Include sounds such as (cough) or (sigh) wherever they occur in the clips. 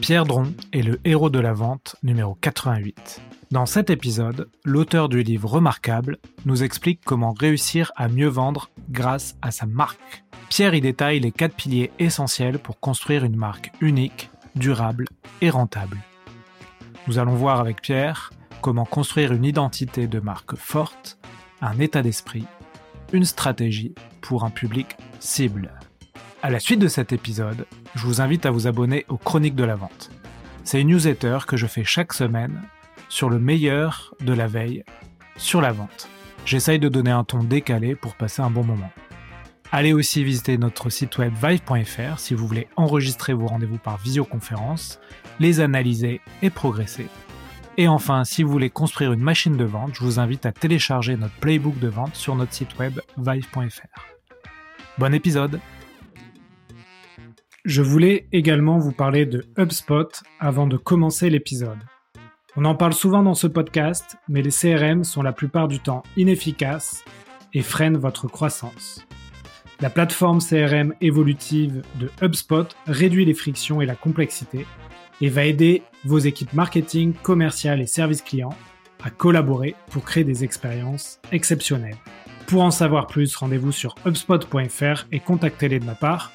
Pierre Dron est le héros de la vente numéro 88. Dans cet épisode, l'auteur du livre Remarquable nous explique comment réussir à mieux vendre grâce à sa marque. Pierre y détaille les quatre piliers essentiels pour construire une marque unique, durable et rentable. Nous allons voir avec Pierre comment construire une identité de marque forte, un état d'esprit, une stratégie pour un public cible. À la suite de cet épisode, je vous invite à vous abonner aux Chroniques de la Vente. C'est une newsletter que je fais chaque semaine sur le meilleur de la veille sur la vente. J'essaye de donner un ton décalé pour passer un bon moment. Allez aussi visiter notre site web vive.fr si vous voulez enregistrer vos rendez-vous par visioconférence, les analyser et progresser. Et enfin, si vous voulez construire une machine de vente, je vous invite à télécharger notre playbook de vente sur notre site web vive.fr. Bon épisode Je voulais également vous parler de HubSpot avant de commencer l'épisode. On en parle souvent dans ce podcast, mais les CRM sont la plupart du temps inefficaces et freinent votre croissance. La plateforme CRM évolutive de HubSpot réduit les frictions et la complexité et va aider vos équipes marketing, commerciales et services clients à collaborer pour créer des expériences exceptionnelles. Pour en savoir plus, rendez-vous sur hubspot.fr et contactez-les de ma part.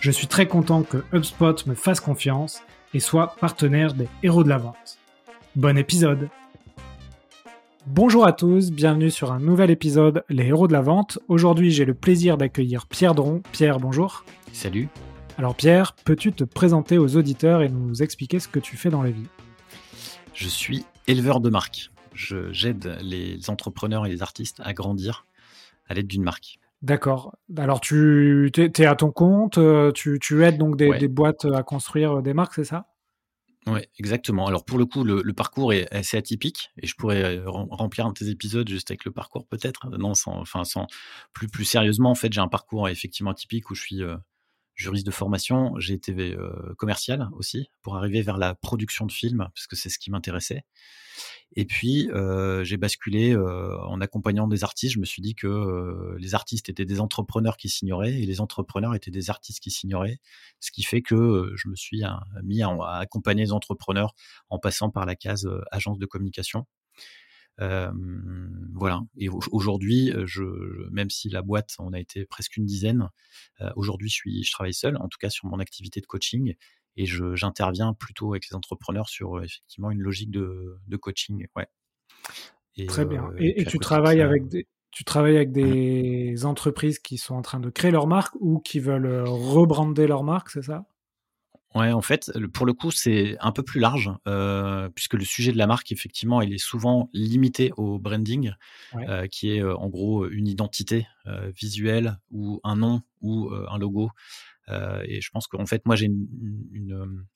Je suis très content que HubSpot me fasse confiance et soit partenaire des héros de la vente. Bon épisode Bonjour à tous, bienvenue sur un nouvel épisode Les héros de la vente. Aujourd'hui j'ai le plaisir d'accueillir Pierre Dron. Pierre, bonjour. Salut. Alors Pierre, peux-tu te présenter aux auditeurs et nous expliquer ce que tu fais dans la vie? Je suis éleveur de marque. J'aide les entrepreneurs et les artistes à grandir à l'aide d'une marque. D'accord. Alors tu es, à ton compte, euh, tu, aides donc des boîtes à construire des marques, c'est ça? Oui, exactement. Alors pour le coup, le, parcours est assez atypique et je pourrais euh, remplir un de tes épisodes juste avec le parcours peut-être. Non, sans, enfin sans plus plus sérieusement, en fait, j'ai un parcours effectivement atypique où je suis euh, juriste de formation. J'ai été euh, commercial aussi pour arriver vers la production de films parce que c'est ce qui m'intéressait. Et puis, euh, j'ai basculé euh, en accompagnant des artistes. Je me suis dit que euh, les artistes étaient des entrepreneurs qui s'ignoraient et les entrepreneurs étaient des artistes qui s'ignoraient. Ce qui fait que je me suis mis à, accompagner les entrepreneurs en passant par la case agence de communication. Voilà. Et aujourd'hui, je, même si la boîte, on a été presque une dizaine, aujourd'hui, je suis, je travaille seul, en tout cas sur mon activité de coaching, et j'interviens plutôt avec les entrepreneurs sur effectivement une logique de, de coaching. Ouais. Très bien. et, tu, travailles avec des, tu travailles avec des entreprises qui sont en train de créer leur marque ou qui veulent rebrander leur marque, c'est ça? Ouais, en fait, pour le coup, c'est un peu plus large, puisque le sujet de la marque, effectivement, il est souvent limité au branding, qui est en gros une identité visuelle ou un nom ou un logo euh, et je pense qu'en fait, moi, j'ai une,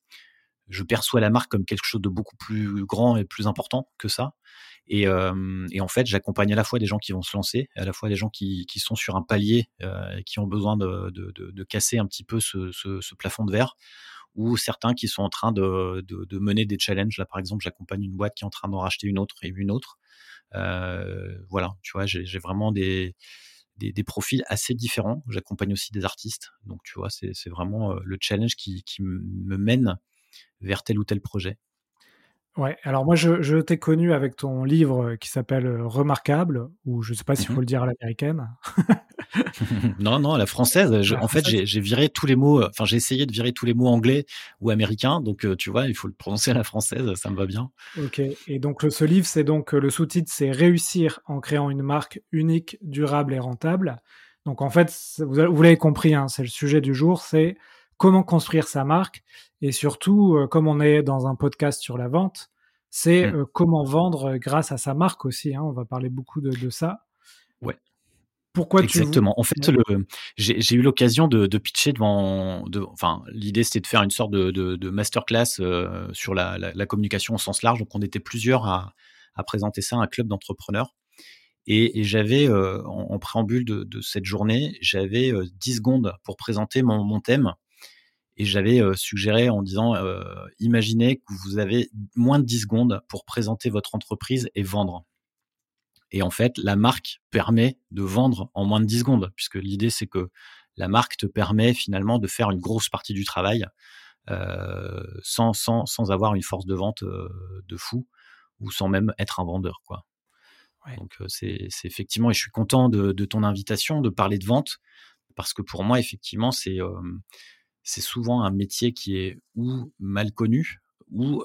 je perçois la marque comme quelque chose de beaucoup plus grand et plus important que ça. Et, et en fait, j'accompagne à la fois des gens qui vont se lancer, à la fois des gens qui, qui sont sur un palier euh, qui ont besoin de, de, de, casser un petit peu ce, ce, ce, plafond de verre, ou certains qui sont en train de, de, mener des challenges. Là, par exemple, j'accompagne une boîte qui est en train d'en racheter une autre et une autre. Euh, voilà, tu vois, j'ai vraiment des des, profils assez différents. J'accompagne aussi des artistes. Donc, tu vois, c'est vraiment euh, le challenge qui, qui me mène vers tel ou tel projet. Ouais, alors moi je, t'ai connu avec ton livre qui s'appelle Remarquable, ou je sais pas s'il mmh faut le dire à l'américaine. (laughs) (laughs) non, non, la française. en fait, j'ai viré tous les mots, enfin j'ai essayé de virer tous les mots anglais ou américains, donc euh, tu vois, il faut le prononcer à la française, ça me va bien. Ok, et donc ce livre, c'est donc le sous-titre, c'est Réussir en créant une marque unique, durable et rentable. Donc en fait, vous, l'avez compris, hein, c'est le sujet du jour, c'est comment construire sa marque et surtout, euh, comme on est dans un podcast sur la vente, c'est mmh. euh, comment vendre grâce à sa marque aussi. Hein. on va parler beaucoup de, ça. Ouais. Pourquoi Exactement. en fait, j'ai eu l'occasion de, pitcher devant. De, enfin, l'idée c'était de faire une sorte de, masterclass euh, sur la, communication au sens large. Donc, on était plusieurs à, présenter ça à un club d'entrepreneurs. Et, j'avais, en, préambule de, cette journée, j'avais 10 secondes pour présenter mon, mon thème et j'avais suggéré en disant, imaginez que vous avez moins de 10 secondes pour présenter votre entreprise et vendre. Et en fait, la marque permet de vendre en moins de 10 secondes, puisque l'idée, c'est que la marque te permet finalement de faire une grosse partie du travail. sans, sans, sans, avoir une force de vente de fou ou sans même être un vendeur. Quoi. Donc c'est effectivement, et je suis content de, de, ton invitation, de parler de vente, parce que pour moi, effectivement, c'est c'est souvent un métier qui est ou mal connu, ou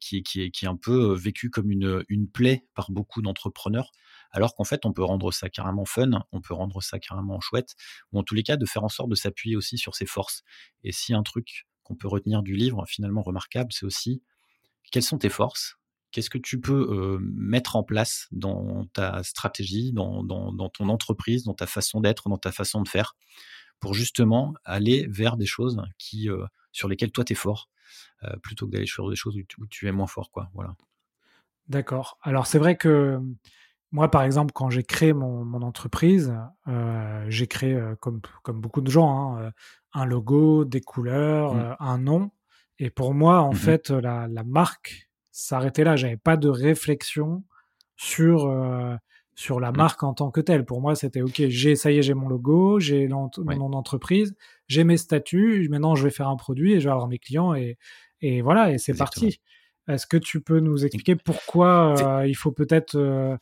qui, qui, est, qui est un peu vécu comme une, plaie par beaucoup d'entrepreneurs, alors qu'en fait, on peut rendre ça carrément fun, on peut rendre ça carrément chouette, ou en tous les cas, de faire en sorte de s'appuyer aussi sur ses forces. Et si un truc qu'on peut retenir du livre, finalement remarquable, c'est aussi quelles sont tes forces? Qu'est-ce que tu peux mettre en place dans ta stratégie, dans, dans, ton entreprise, dans ta façon d'être, dans ta façon de faire, pour justement aller vers des choses qui, sur lesquelles toi tu es fort, plutôt que d'aller sur des choses où tu, es moins fort. Quoi. Voilà. D'accord. Alors c'est vrai que moi, par exemple, quand j'ai créé mon, entreprise, j'ai créé, comme, comme beaucoup de gens, hein, un logo, des couleurs, mmh. un nom. Et pour moi, en mmh fait, la, la marque s'arrêtait là. J'avais pas de réflexion sur euh, sur la mmh. marque en tant que telle. Pour moi, c'était ok. J'ai ça y est, j'ai mon logo, j'ai mon nom d'entreprise, j'ai mes statuts. Maintenant, je vais faire un produit et je vais avoir mes clients et et voilà et c'est parti. Est-ce que tu peux nous expliquer pourquoi euh, il faut peut-être euh,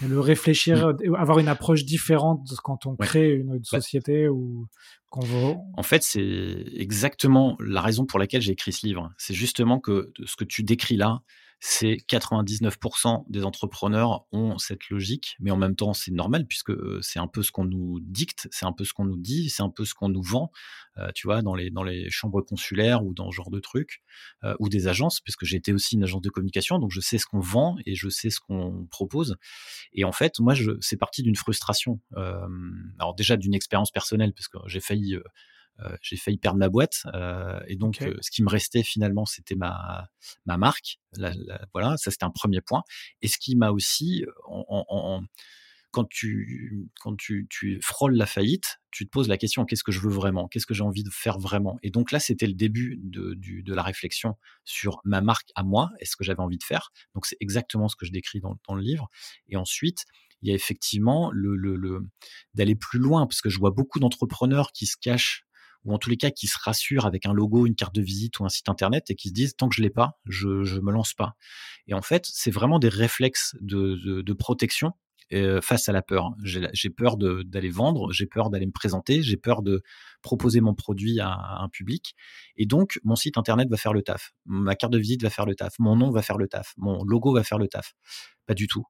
le réfléchir, mmh. avoir une approche différente quand on crée une bah société ou qu'on veut? En fait, c'est exactement la raison pour laquelle j'ai écrit ce livre. C'est justement que ce que tu décris là, c'est 99% des entrepreneurs ont cette logique, mais en même temps, c'est normal puisque c'est un peu ce qu'on nous dicte, c'est un peu ce qu'on nous dit, c'est un peu ce qu'on nous vend, tu vois, dans les, dans les chambres consulaires ou dans ce genre de trucs, ou des agences, puisque j'ai été aussi une agence de communication, donc je sais ce qu'on vend et je sais ce qu'on propose. Et en fait, moi, c'est parti d'une frustration. alors déjà d'une expérience personnelle, parce que j'ai failli euh, j'ai failli perdre ma boîte euh, et donc euh, ce qui me restait finalement c'était ma ma marque voilà ça c'était un premier point. Et ce qui m'a aussi en, quand tu quand tu, tu frôles la faillite tu te poses la question qu'est-ce que je veux vraiment? Qu'est-ce que j'ai envie de faire vraiment? Et donc là c'était le début de, du, de la réflexion sur ma marque à moi et ce que j'avais envie de faire. Donc c'est exactement ce que je décris dans, dans le livre. Et ensuite il y a effectivement le, le, le d'aller plus loin parce que je vois beaucoup d'entrepreneurs qui se cachent ou en tous les cas qui se rassurent avec un logo, une carte de visite ou un site internet et qui se disent tant que je l'ai pas, je je me lance pas. Et en fait, c'est vraiment des réflexes de, de, protection euh, face à la peur. J'ai peur d'aller vendre, j'ai peur d'aller me présenter, j'ai peur de proposer mon produit à, à, un public. Et donc, mon site internet va faire le taf, ma carte de visite va faire le taf, mon nom va faire le taf, mon logo va faire le taf. Pas du tout.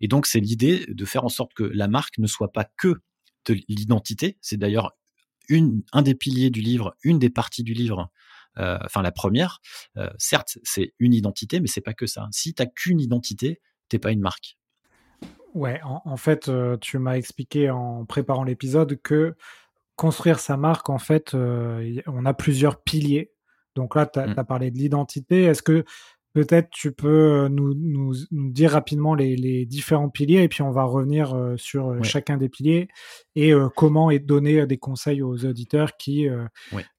Et donc, c'est l'idée de faire en sorte que la marque ne soit pas que de l'identité. C'est d'ailleurs une, un des piliers du livre, une des parties du livre, euh, enfin la première, euh, certes, c'est une identité, mais c'est pas que ça. Si tu qu'une identité, t'es pas une marque. Ouais, en, fait, euh, tu m'as expliqué en préparant l'épisode que construire sa marque, en fait, on a plusieurs piliers. Donc là, tu as, mmh. parlé de l'identité. Est-ce que Peut-être tu peux euh, nous, nous, dire rapidement les, les, différents piliers et puis on va revenir euh, sur euh, chacun des piliers et comment et donner des conseils aux auditeurs qui,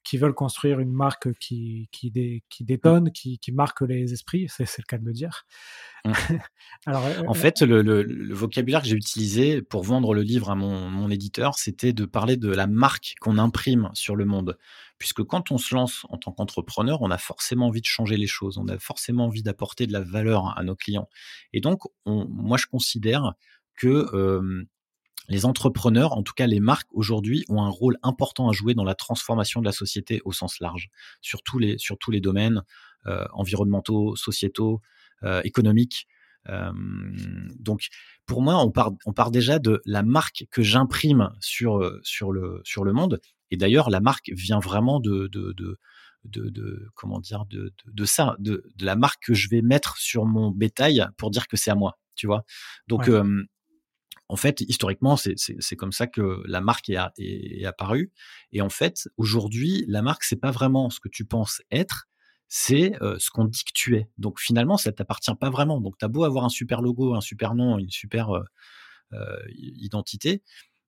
qui veulent construire une marque qui, qui, qui détonne, qui, qui marque les esprits, c'est le cas de le dire. Mmh. (laughs) Alors, en fait, le, le, le vocabulaire que j'ai utilisé pour vendre le livre à mon, mon éditeur, c'était de parler de la marque qu'on imprime sur le monde puisque quand on se lance en tant qu'entrepreneur, on a forcément envie de changer les choses, on a forcément envie d'apporter de la valeur à nos clients. Et donc, moi, je considère que les entrepreneurs, en tout cas les marques aujourd'hui, ont un rôle important à jouer dans la transformation de la société au sens large, sur tous les, sur tous les domaines euh, environnementaux, sociétaux, euh, économiques. donc, pour moi, on part, on part déjà de la marque que j'imprime sur, sur, le, sur le monde et d'ailleurs, la marque vient vraiment de, de, de, de, comment dire, de, de, ça, de, de, la marque que je vais mettre sur mon bétail pour dire que c'est à moi, tu vois. Donc, en fait, historiquement, c'est comme ça que la marque est, est, apparue. Et en fait, aujourd'hui, la marque, c'est pas vraiment ce que tu penses être, c'est ce qu'on dit que tu es. Donc finalement, ça t'appartient pas vraiment. Donc tu as beau avoir un super logo, un super nom, une super euh, identité,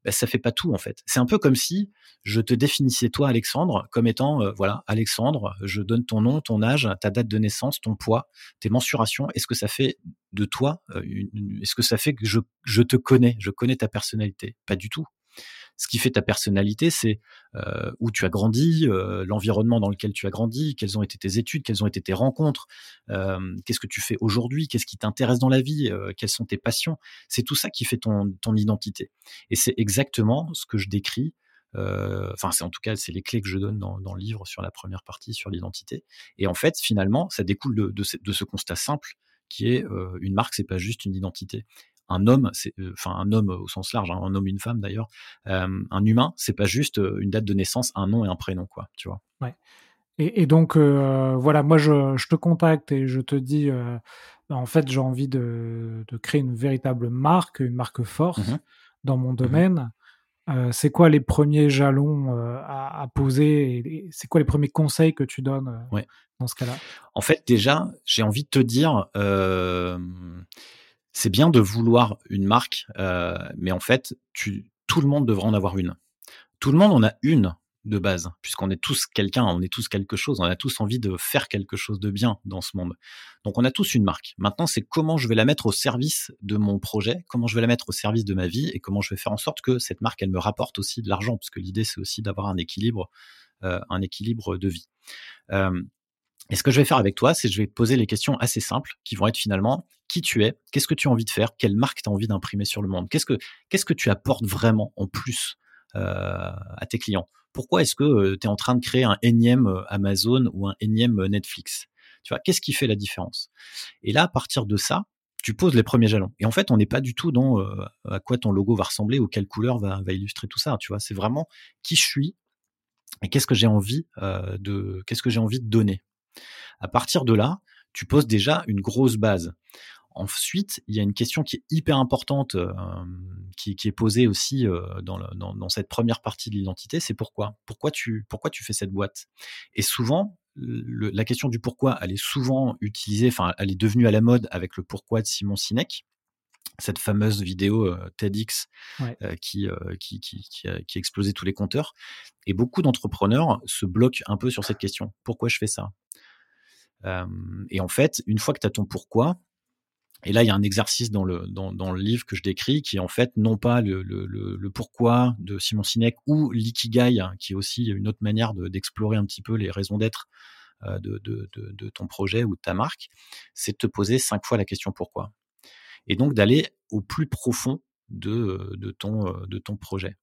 bah, ça fait pas tout en fait. C'est un peu comme si je te définissais toi, Alexandre, comme étant euh, voilà, Alexandre, je donne ton nom, ton âge, ta date de naissance, ton poids, tes mensurations. Est-ce que ça fait de toi euh, Est-ce que ça fait que je te connais, je connais ta personnalité? Pas du tout. Ce qui fait ta personnalité, c'est euh, où tu as grandi, euh, l'environnement dans lequel tu as grandi, quelles ont été tes études, quelles ont été tes rencontres, euh, qu'est-ce que tu fais aujourd'hui, qu'est-ce qui t'intéresse dans la vie, quelles sont tes passions. C'est tout ça qui fait ton, ton identité. Et c'est exactement ce que je décris. Enfin, c'est en tout cas, c'est les clés que je donne dans, dans, le livre sur la première partie sur l'identité. Et en fait, finalement, ça découle de, de, ce, de ce constat simple qui est une marque, c'est pas juste une identité un homme, c'est enfin un homme au sens large, hein, un homme, une femme d'ailleurs, un humain, c'est pas juste une date de naissance, un nom et un prénom, quoi, tu vois. Ouais. Et, donc voilà, moi je, te contacte et je te dis, bah, en fait, j'ai envie de, créer une véritable marque, une marque force mmh dans mon mmh domaine. c'est quoi les premiers jalons à, poser et, c'est quoi les premiers conseils que tu donnes dans ce cas-là? En fait, déjà, j'ai envie de te dire, c'est bien de vouloir une marque, euh, mais en fait, tout le monde devrait en avoir une. Tout le monde en a une de base, puisqu'on est tous quelqu'un, on est tous quelque chose, on a tous envie de faire quelque chose de bien dans ce monde. Donc on a tous une marque. Maintenant, c'est comment je vais la mettre au service de mon projet, comment je vais la mettre au service de ma vie et comment je vais faire en sorte que cette marque, elle me rapporte aussi de l'argent, parce que l'idée, c'est aussi d'avoir un équilibre, euh, un équilibre de vie. Euh, et ce que je vais faire avec toi, c'est que je vais poser les questions assez simples qui vont être finalement qui tu es, qu'est-ce que tu as envie de faire, quelle marque tu as envie d'imprimer sur le monde, qu'est-ce que, tu apportes vraiment en plus euh, à tes clients? Pourquoi est-ce que euh, tu es en train de créer un énième euh, Amazon ou un énième Netflix? Qu'est-ce qui fait la différence? Et là, à partir de ça, tu poses les premiers jalons. Et en fait, on n'est pas du tout dans à quoi ton logo va ressembler ou quelle couleur va, va illustrer tout ça. Tu vois, c'est vraiment qui je suis et qu'est-ce que j'ai envie de, qu'est-ce que j'ai envie de donner. À partir de là, tu poses déjà une grosse base. Ensuite, il y a une question qui est hyper importante, euh, qui, est posée aussi euh, dans, cette première partie de l'identité, c'est pourquoi? Pourquoi tu, pourquoi tu fais cette boîte? Et souvent, la question du pourquoi, elle est souvent utilisée, enfin, elle est devenue à la mode avec le pourquoi de Simon Sinek, cette fameuse vidéo euh, TEDx qui, qui, qui, a, qui, a, explosé tous les compteurs. Et beaucoup d'entrepreneurs se bloquent un peu sur cette question. Pourquoi je fais ça? Et en fait, une fois que tu as ton pourquoi, et là, il y a un exercice dans le, livre que je décris qui est en fait non pas le, pourquoi de Simon Sinek ou l'ikigai, hein, qui est aussi une autre manière d'explorer un petit peu les raisons d'être euh, de, ton projet ou de ta marque, c'est de te poser cinq fois la question pourquoi. Et donc d'aller au plus profond de, de ton projet.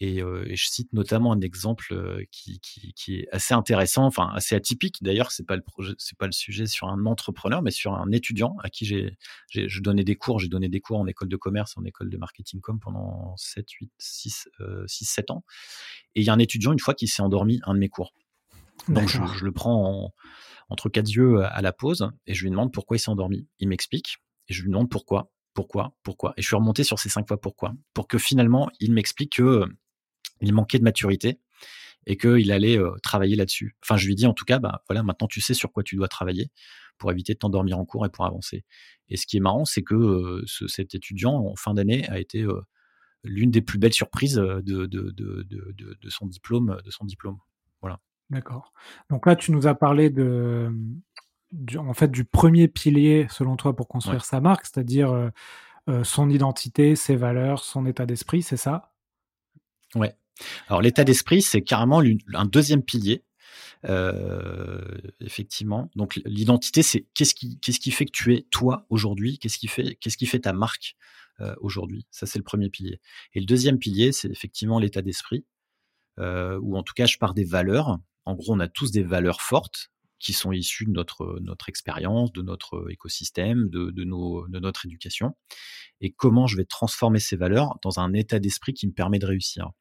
Et, je cite notamment un exemple qui, qui, est assez intéressant, enfin assez atypique. D'ailleurs, c'est pas le c'est pas le sujet sur un entrepreneur, mais sur un étudiant à qui j'ai, je donnais des cours. J'ai donné des cours en école de commerce, en école de marketing com pendant 7, 8, 6, 6 7 ans. Et il y a un étudiant une fois qui s'est endormi un de mes cours. Donc je, le prends entre quatre yeux à la pause et je lui demande pourquoi il s'est endormi. Il m'explique et je lui demande pourquoi pourquoi, pourquoi. Et je suis remonté sur ces cinq fois pourquoi, pour que finalement il m'explique que il manquait de maturité et qu'il allait euh, travailler là-dessus. Enfin, je lui dis en tout cas, bah voilà, maintenant tu sais sur quoi tu dois travailler pour éviter de t'endormir en cours et pour avancer. Et ce qui est marrant, c'est que euh, cet étudiant en fin d'année a été euh, l'une des plus belles surprises de, de, de, de, son diplôme, de son diplôme. Voilà. D'accord. Donc là, tu nous as parlé de, en fait, du premier pilier selon toi pour construire sa marque, c'est-à-dire son identité, ses valeurs, son état d'esprit, c'est ça? Ouais. Alors l'état d'esprit, c'est carrément un deuxième pilier. Euh, effectivement. Donc l'identité, c'est qu'est-ce qui, qu'est-ce qui fait que tu es toi aujourd'hui? Qu'est-ce qui fait, qu'est-ce qui fait ta marque euh, aujourd'hui? Ça, c'est le premier pilier. Et le deuxième pilier, c'est effectivement l'état d'esprit, euh, ou en tout cas, je pars des valeurs. En gros, on a tous des valeurs fortes qui sont issues de notre notre expérience, de notre écosystème, de, de, nos, de notre éducation. Et comment je vais transformer ces valeurs dans un état d'esprit qui me permet de réussir?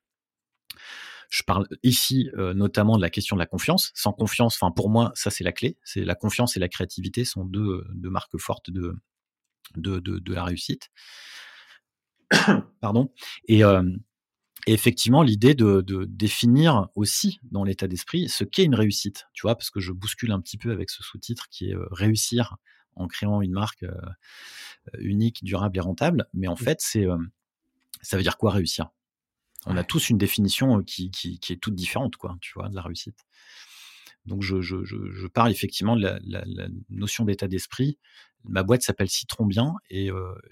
Je parle ici euh, notamment de la question de la confiance. Sans confiance, enfin pour moi, ça c'est la clé. C'est la confiance et la créativité sont deux, deux marques fortes de, de, de, la réussite. (coughs) Pardon. Et, euh, et effectivement, l'idée de, de, définir aussi dans l'état d'esprit ce qu'est une réussite. Tu vois, parce que je bouscule un petit peu avec ce sous-titre qui est euh, réussir en créant une marque unique, durable et rentable. Mais en fait, c'est ça veut dire quoi réussir? On a tous une définition qui, qui, est toute différente, quoi, tu vois, de la réussite. Donc, je, je, je, parle effectivement de la, la, notion d'état d'esprit. Ma boîte s'appelle Citron Bien et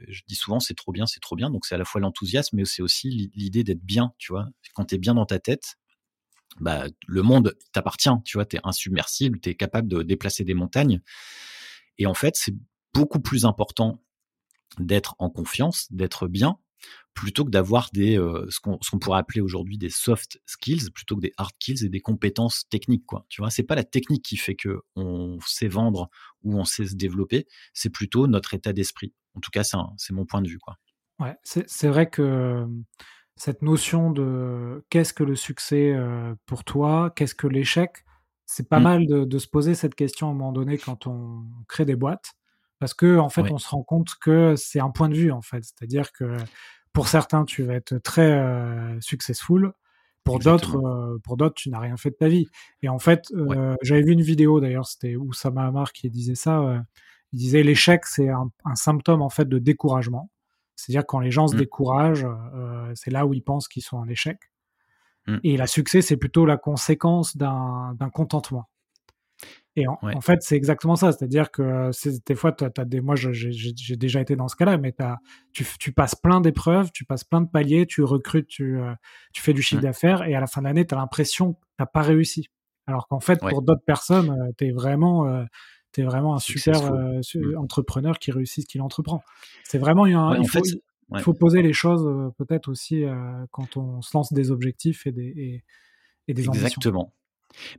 je dis souvent c'est trop bien, c'est trop bien. Donc, c'est à la fois l'enthousiasme, mais c'est aussi l'idée d'être bien, tu vois. Quand tu es bien dans ta tête, bah, le monde t'appartient, tu vois, tu es insubmersible, tu es capable de déplacer des montagnes. Et en fait, c'est beaucoup plus important d'être en confiance, d'être bien, plutôt que d'avoir des euh, ce qu'on pourrait appeler aujourd'hui des soft skills plutôt que des hard skills et des compétences techniques quoi. Tu vois c'est pas la technique qui fait que on sait vendre ou on sait se développer c'est plutôt notre état d'esprit. En tout cas c'est mon point de vue quoi. Ouais c'est vrai que cette notion de qu'est-ce que le succès euh, pour toi qu'est-ce que l'échec c'est pas mmh. mal de, de, se poser cette question à un moment donné quand on crée des boîtes parce que en fait on se rend compte que c'est un point de vue en fait. C'est-à-dire que pour certains tu vas être très euh, successful. Pour d'autres euh, pour d'autres tu n'as rien fait de ta vie. Et en fait euh, j'avais vu une vidéo d'ailleurs c'était Oussama Amar qui disait ça il disait l'échec c'est un, symptôme en fait de découragement. C'est-à-dire quand les gens se mmh. découragent c'est là où ils pensent qu'ils sont en échec. Mmh. et la succès c'est plutôt la conséquence d'un contentement et en, fait, c'est exactement ça. C'est-à-dire que des fois, as des, moi, j'ai déjà été dans ce cas-là, mais as, tu, tu, passes plein d'épreuves, tu passes plein de paliers, tu recrutes, tu, euh, tu fais du chiffre mmh. d'affaires, et à la fin de l'année, tu as l'impression que tu pas réussi. Alors qu'en fait, pour d'autres personnes, euh, tu es vraiment, euh, es vraiment un super mmh. entrepreneur qui réussit ce qu'il entreprend. C'est vraiment, il, il, faut, il, faut, poser les choses peut-être aussi quand on se lance des objectifs et des, et, et des ambitions. Exactement.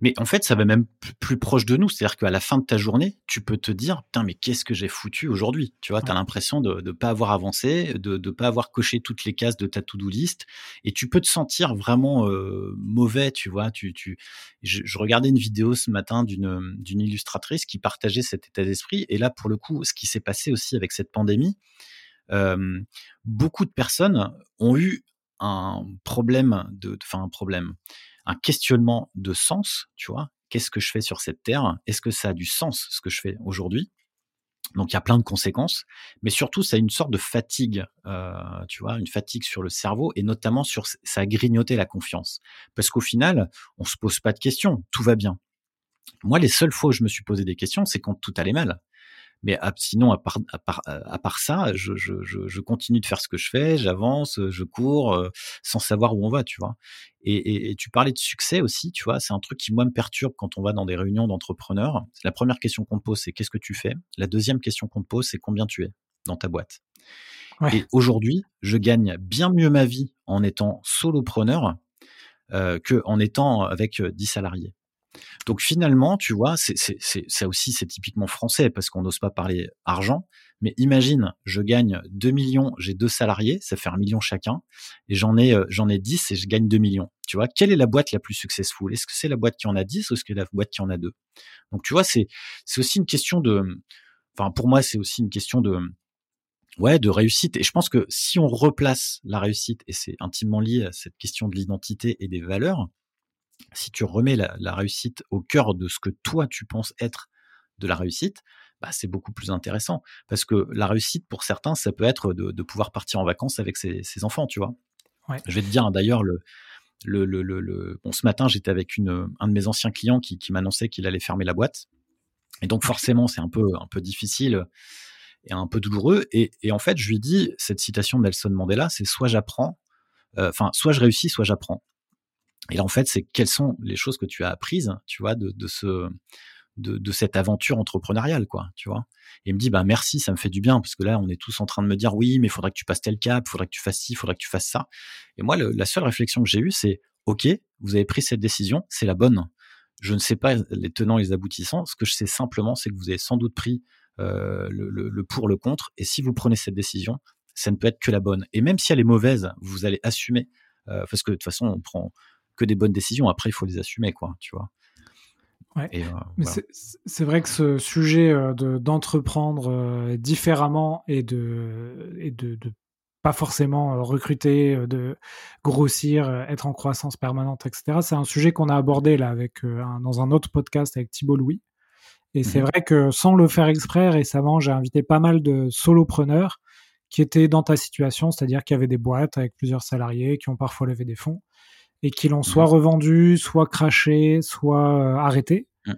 Mais en fait, ça va même plus proche de nous. C'est-à-dire qu'à la fin de ta journée, tu peux te dire, putain, mais qu'est-ce que j'ai foutu aujourd'hui? Tu vois, tu as l'impression de ne pas avoir avancé, de ne pas avoir coché toutes les cases de ta to-do list. Et tu peux te sentir vraiment euh, mauvais, tu vois. Tu, tu... Je, regardais une vidéo ce matin d'une, d'une illustratrice qui partageait cet état d'esprit. Et là, pour le coup, ce qui s'est passé aussi avec cette pandémie, euh, beaucoup de personnes ont eu un problème de, enfin un problème, un questionnement de sens, tu vois. Qu'est-ce que je fais sur cette terre? Est-ce que ça a du sens ce que je fais aujourd'hui? Donc il y a plein de conséquences, mais surtout ça a une sorte de fatigue, euh, tu vois, une fatigue sur le cerveau et notamment sur ça a grignoté la confiance, parce qu'au final on se pose pas de questions, tout va bien. Moi les seules fois où je me suis posé des questions, c'est quand tout allait mal. Mais sinon, à part, à part, à part ça, je, je, je, continue de faire ce que je fais, j'avance, je cours, euh, sans savoir où on va, tu vois. Et, et, tu parlais de succès aussi, tu vois, c'est un truc qui, moi, me perturbe quand on va dans des réunions d'entrepreneurs. La première question qu'on te pose, c'est qu'est-ce que tu fais? La deuxième question qu'on te pose, c'est combien tu es dans ta boîte? Et aujourd'hui, je gagne bien mieux ma vie en étant solopreneur euh, que en étant avec 10 salariés. Donc finalement, tu vois, c'est, ça aussi, c'est typiquement français parce qu'on n'ose pas parler argent. Mais imagine, je gagne 2 millions, j'ai deux salariés, ça fait un million chacun, et j'en ai, euh, j'en ai 10 et je gagne 2 millions. Tu vois, quelle est la boîte la plus successful? Est-ce que c'est la boîte qui en a 10 ou est-ce que la boîte qui en a deux? Donc tu vois, c'est, c'est aussi une question de, enfin pour moi, c'est aussi une question de, ouais, de réussite. Et je pense que si on replace la réussite, et c'est intimement lié à cette question de l'identité et des valeurs, si tu remets la, réussite au cœur de ce que toi tu penses être de la réussite, bah, c'est beaucoup plus intéressant. Parce que la réussite, pour certains, ça peut être de, pouvoir partir en vacances avec ses, enfants, tu vois. Je vais te dire, hein, d'ailleurs, le, le, le, bon, ce matin, j'étais avec une, un de mes anciens clients qui, m'annonçait qu'il allait fermer la boîte. Et donc, forcément, c'est un peu, un peu difficile et un peu douloureux. Et, en fait, je lui dis, cette citation de Nelson Mandela, c'est soit j'apprends, euh, enfin, soit je réussis, soit j'apprends. Et là, en fait, c'est quelles sont les choses que tu as apprises, tu vois, de, ce, de, cette aventure entrepreneuriale, quoi, tu vois? Et il me dit, bah merci, ça me fait du bien, parce que là, on est tous en train de me dire, oui, mais il faudrait que tu passes tel cap, il faudrait que tu fasses ci, il faudrait que tu fasses ça. Et moi, la seule réflexion que j'ai eue, c'est, ok, vous avez pris cette décision, c'est la bonne. Je ne sais pas les tenants et les aboutissants. Ce que je sais simplement, c'est que vous avez sans doute pris euh, le pour, le contre. Et si vous prenez cette décision, ça ne peut être que la bonne. Et même si elle est mauvaise, vous allez assumer, euh, parce que de toute façon, on prend que des bonnes décisions. Après, il faut les assumer, quoi, tu vois. Ouais. Euh, c'est vrai que ce sujet euh, de d'entreprendre euh, différemment et de et de, de pas forcément recruter, de grossir, être en croissance permanente, etc. C'est un sujet qu'on a abordé là avec dans un autre podcast avec Thibault Louis. Et c'est mmh vrai que sans le faire exprès, récemment, j'ai invité pas mal de solopreneurs qui étaient dans ta situation, c'est-à-dire qui avaient des boîtes avec plusieurs salariés, qui ont parfois levé des fonds et qui l'ont soit mmh. revendu, soit craché, soit euh, arrêté. Mmh.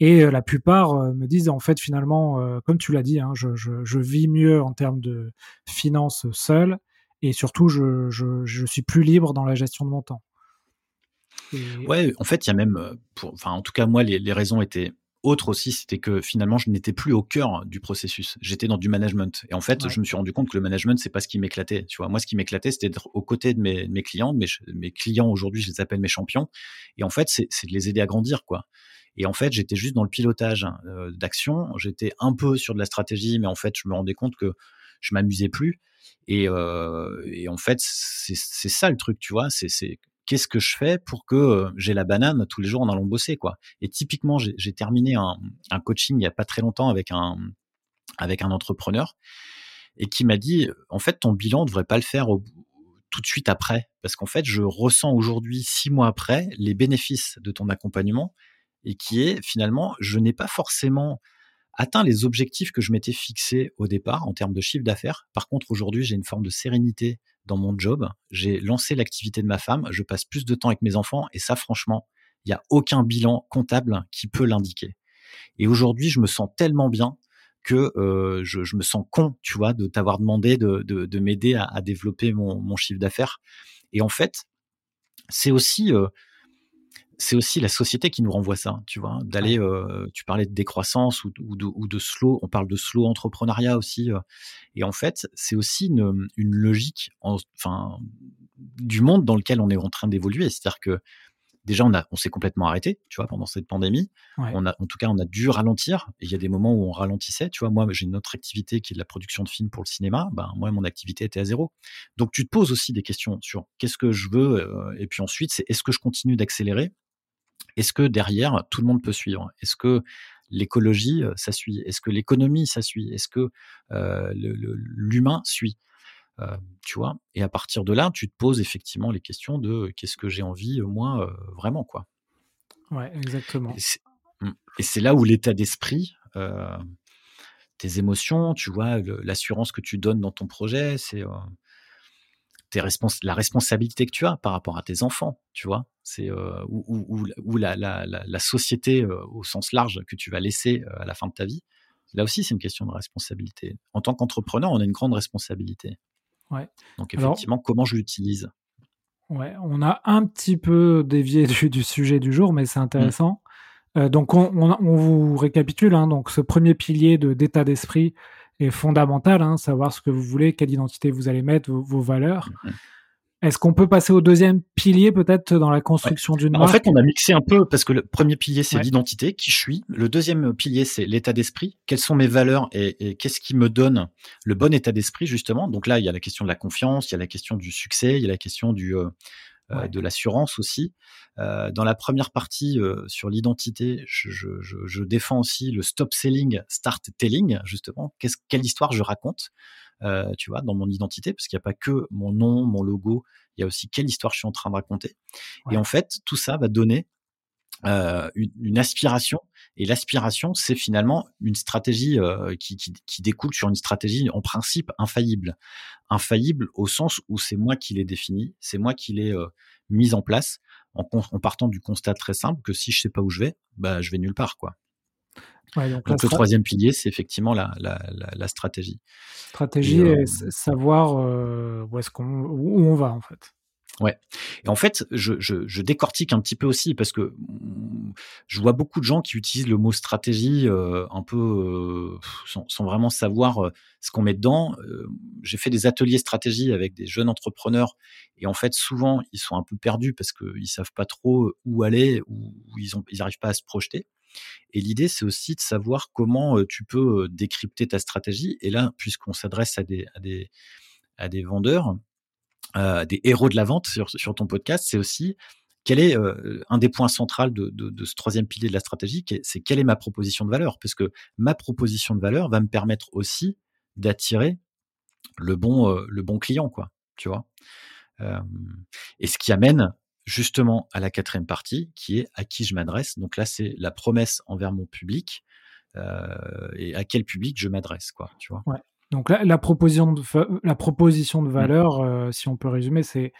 Et la plupart me disent en fait finalement, comme tu l'as dit, hein, je, je, je, vis mieux en termes de finances seul et surtout je, suis plus libre dans la gestion de mon temps. Ouais, en fait, il y a même, pour, enfin, en tout cas, moi, les, les raisons étaient autres aussi, c'était que finalement, je n'étais plus au cœur du processus. J'étais dans du management. Et en fait, je me suis rendu compte que le management, c'est pas ce qui m'éclatait. Tu vois, moi, ce qui m'éclatait, c'était d'être aux côtés de mes, mes clients. Mes, mes clients, aujourd'hui, je les appelle mes champions. Et en fait, c'est de les aider à grandir, quoi. Et en fait, j'étais juste dans le pilotage hein, d'action. J'étais un peu sur de la stratégie, mais en fait, je me rendais compte que je m'amusais plus. Et, euh, et, en fait, c'est ça le truc, tu vois. C'est qu'est-ce que je fais pour que j'ai la banane tous les jours en allant bosser, quoi. Et typiquement, j'ai terminé un, coaching il y a pas très longtemps avec un avec un entrepreneur et qui m'a dit, en fait, ton bilan devrait pas le faire tout de suite après, parce qu'en fait, je ressens aujourd'hui, six mois après, les bénéfices de ton accompagnement et qui est finalement, je n'ai pas forcément atteint les objectifs que je m'étais fixés au départ en termes de chiffre d'affaires. Par contre, aujourd'hui, j'ai une forme de sérénité dans mon job. J'ai lancé l'activité de ma femme. Je passe plus de temps avec mes enfants et ça, franchement, il n'y a aucun bilan comptable qui peut l'indiquer. Et aujourd'hui, je me sens tellement bien que euh, je, me sens con, tu vois, de t'avoir demandé de, de, de m'aider à, développer mon, mon, chiffre d'affaires. Et en fait, c'est aussi euh, c'est aussi la société qui nous renvoie ça, tu vois, d'aller, euh, tu parlais de décroissance ou, ou, de, ou, de, slow, on parle de slow entrepreneuriat aussi, euh, et en fait, c'est aussi une, une logique, en, enfin, du monde dans lequel on est en train d'évoluer, c'est-à-dire que déjà on a, on s'est complètement arrêté, tu vois, pendant cette pandémie, ouais. on a, en tout cas, on a dû ralentir, et il y a des moments où on ralentissait, tu vois, moi j'ai une autre activité qui est de la production de films pour le cinéma, ben moi mon activité était à zéro, donc tu te poses aussi des questions sur qu'est-ce que je veux, euh, et puis ensuite c'est est-ce que je continue d'accélérer est-ce que derrière, tout le monde peut suivre? Est-ce que l'écologie, ça suit? Est-ce que l'économie, ça suit? Est-ce que euh, l'humain suit? Euh, Tu vois? Et à partir de là, tu te poses effectivement les questions de qu'est-ce que j'ai envie, moi, euh, vraiment, quoi. Ouais, exactement. Mmh, et c'est là où l'état d'esprit, tes émotions, tu vois, l'assurance que tu donnes dans ton projet, c'est tes respons la responsabilité que tu as par rapport à tes enfants, tu vois? C'est euh, ou, ou, la, la, la, société euh, au sens large que tu vas laisser euh, à la fin de ta vie. Là aussi, c'est une question de responsabilité. En tant qu'entrepreneur, on a une grande responsabilité. Ouais. Donc effectivement, comment je l'utilise? Ouais, on a un petit peu dévié du, du sujet du jour, mais c'est mmh. intéressant. Donc on, on, on, vous récapitule. Hein, donc ce premier pilier de d'état d'esprit est fondamental. Hein, savoir ce que vous voulez, quelle identité vous allez mettre, vos, vos valeurs. Mmh. Est-ce qu'on peut passer au deuxième pilier peut-être dans la construction d'une marque En fait, on a mixé un peu parce que le premier pilier c'est ouais. l'identité, qui je suis. Le deuxième pilier c'est l'état d'esprit. Quelles sont mes valeurs et, et qu'est-ce qui me donne le bon état d'esprit justement? Donc là, il y a la question de la confiance, il y a la question du succès, il y a la question du euh, ouais. de l'assurance aussi. Euh, dans la première partie euh, sur l'identité, je, je, je, je, défends aussi le stop selling, start telling justement. Qu'est-ce, quelle histoire je raconte euh, tu vois, dans mon identité, parce qu'il n'y a pas que mon nom, mon logo, il y a aussi quelle histoire je suis en train de raconter. Ouais. Et en fait, tout ça va donner euh, une, une, aspiration. Et l'aspiration, c'est finalement une stratégie euh, qui, qui, qui, découle sur une stratégie en principe infaillible. Infaillible au sens où c'est moi qui l'ai défini, c'est moi qui l'ai euh, mise en place, en, en, partant du constat très simple que si je sais pas où je vais, bah je vais nulle part, quoi. Ouais, donc, donc le troisième pilier, c'est effectivement la, la, la, la, stratégie. Stratégie et, euh, savoir euh, où est-ce qu'on où on va en fait. Ouais. Et en fait, je, je, je, décortique un petit peu aussi parce que je vois beaucoup de gens qui utilisent le mot stratégie euh, un peu euh, sans, vraiment savoir euh, ce qu'on met dedans. Euh, j'ai fait des ateliers stratégie avec des jeunes entrepreneurs et en fait, souvent, ils sont un peu perdus parce qu'ils savent pas trop où aller ou ils ont, ils pas à se projeter. Et l'idée, c'est aussi de savoir comment tu peux décrypter ta stratégie. Et là, puisqu'on s'adresse à des, à des, à des vendeurs, euh, des héros de la vente sur, ton podcast, c'est aussi quel est euh, un des points centraux de, de, ce troisième pilier de la stratégie, c'est quelle est ma proposition de valeur, parce que ma proposition de valeur va me permettre aussi d'attirer le bon euh, le bon client, quoi. Tu vois? et ce qui amène justement à la quatrième partie, qui est à qui je m'adresse. Donc là, c'est la promesse envers mon public et à quel public je m'adresse, quoi. Tu vois? Donc la, la, proposition de la proposition de valeur, euh, si on peut résumer, c'est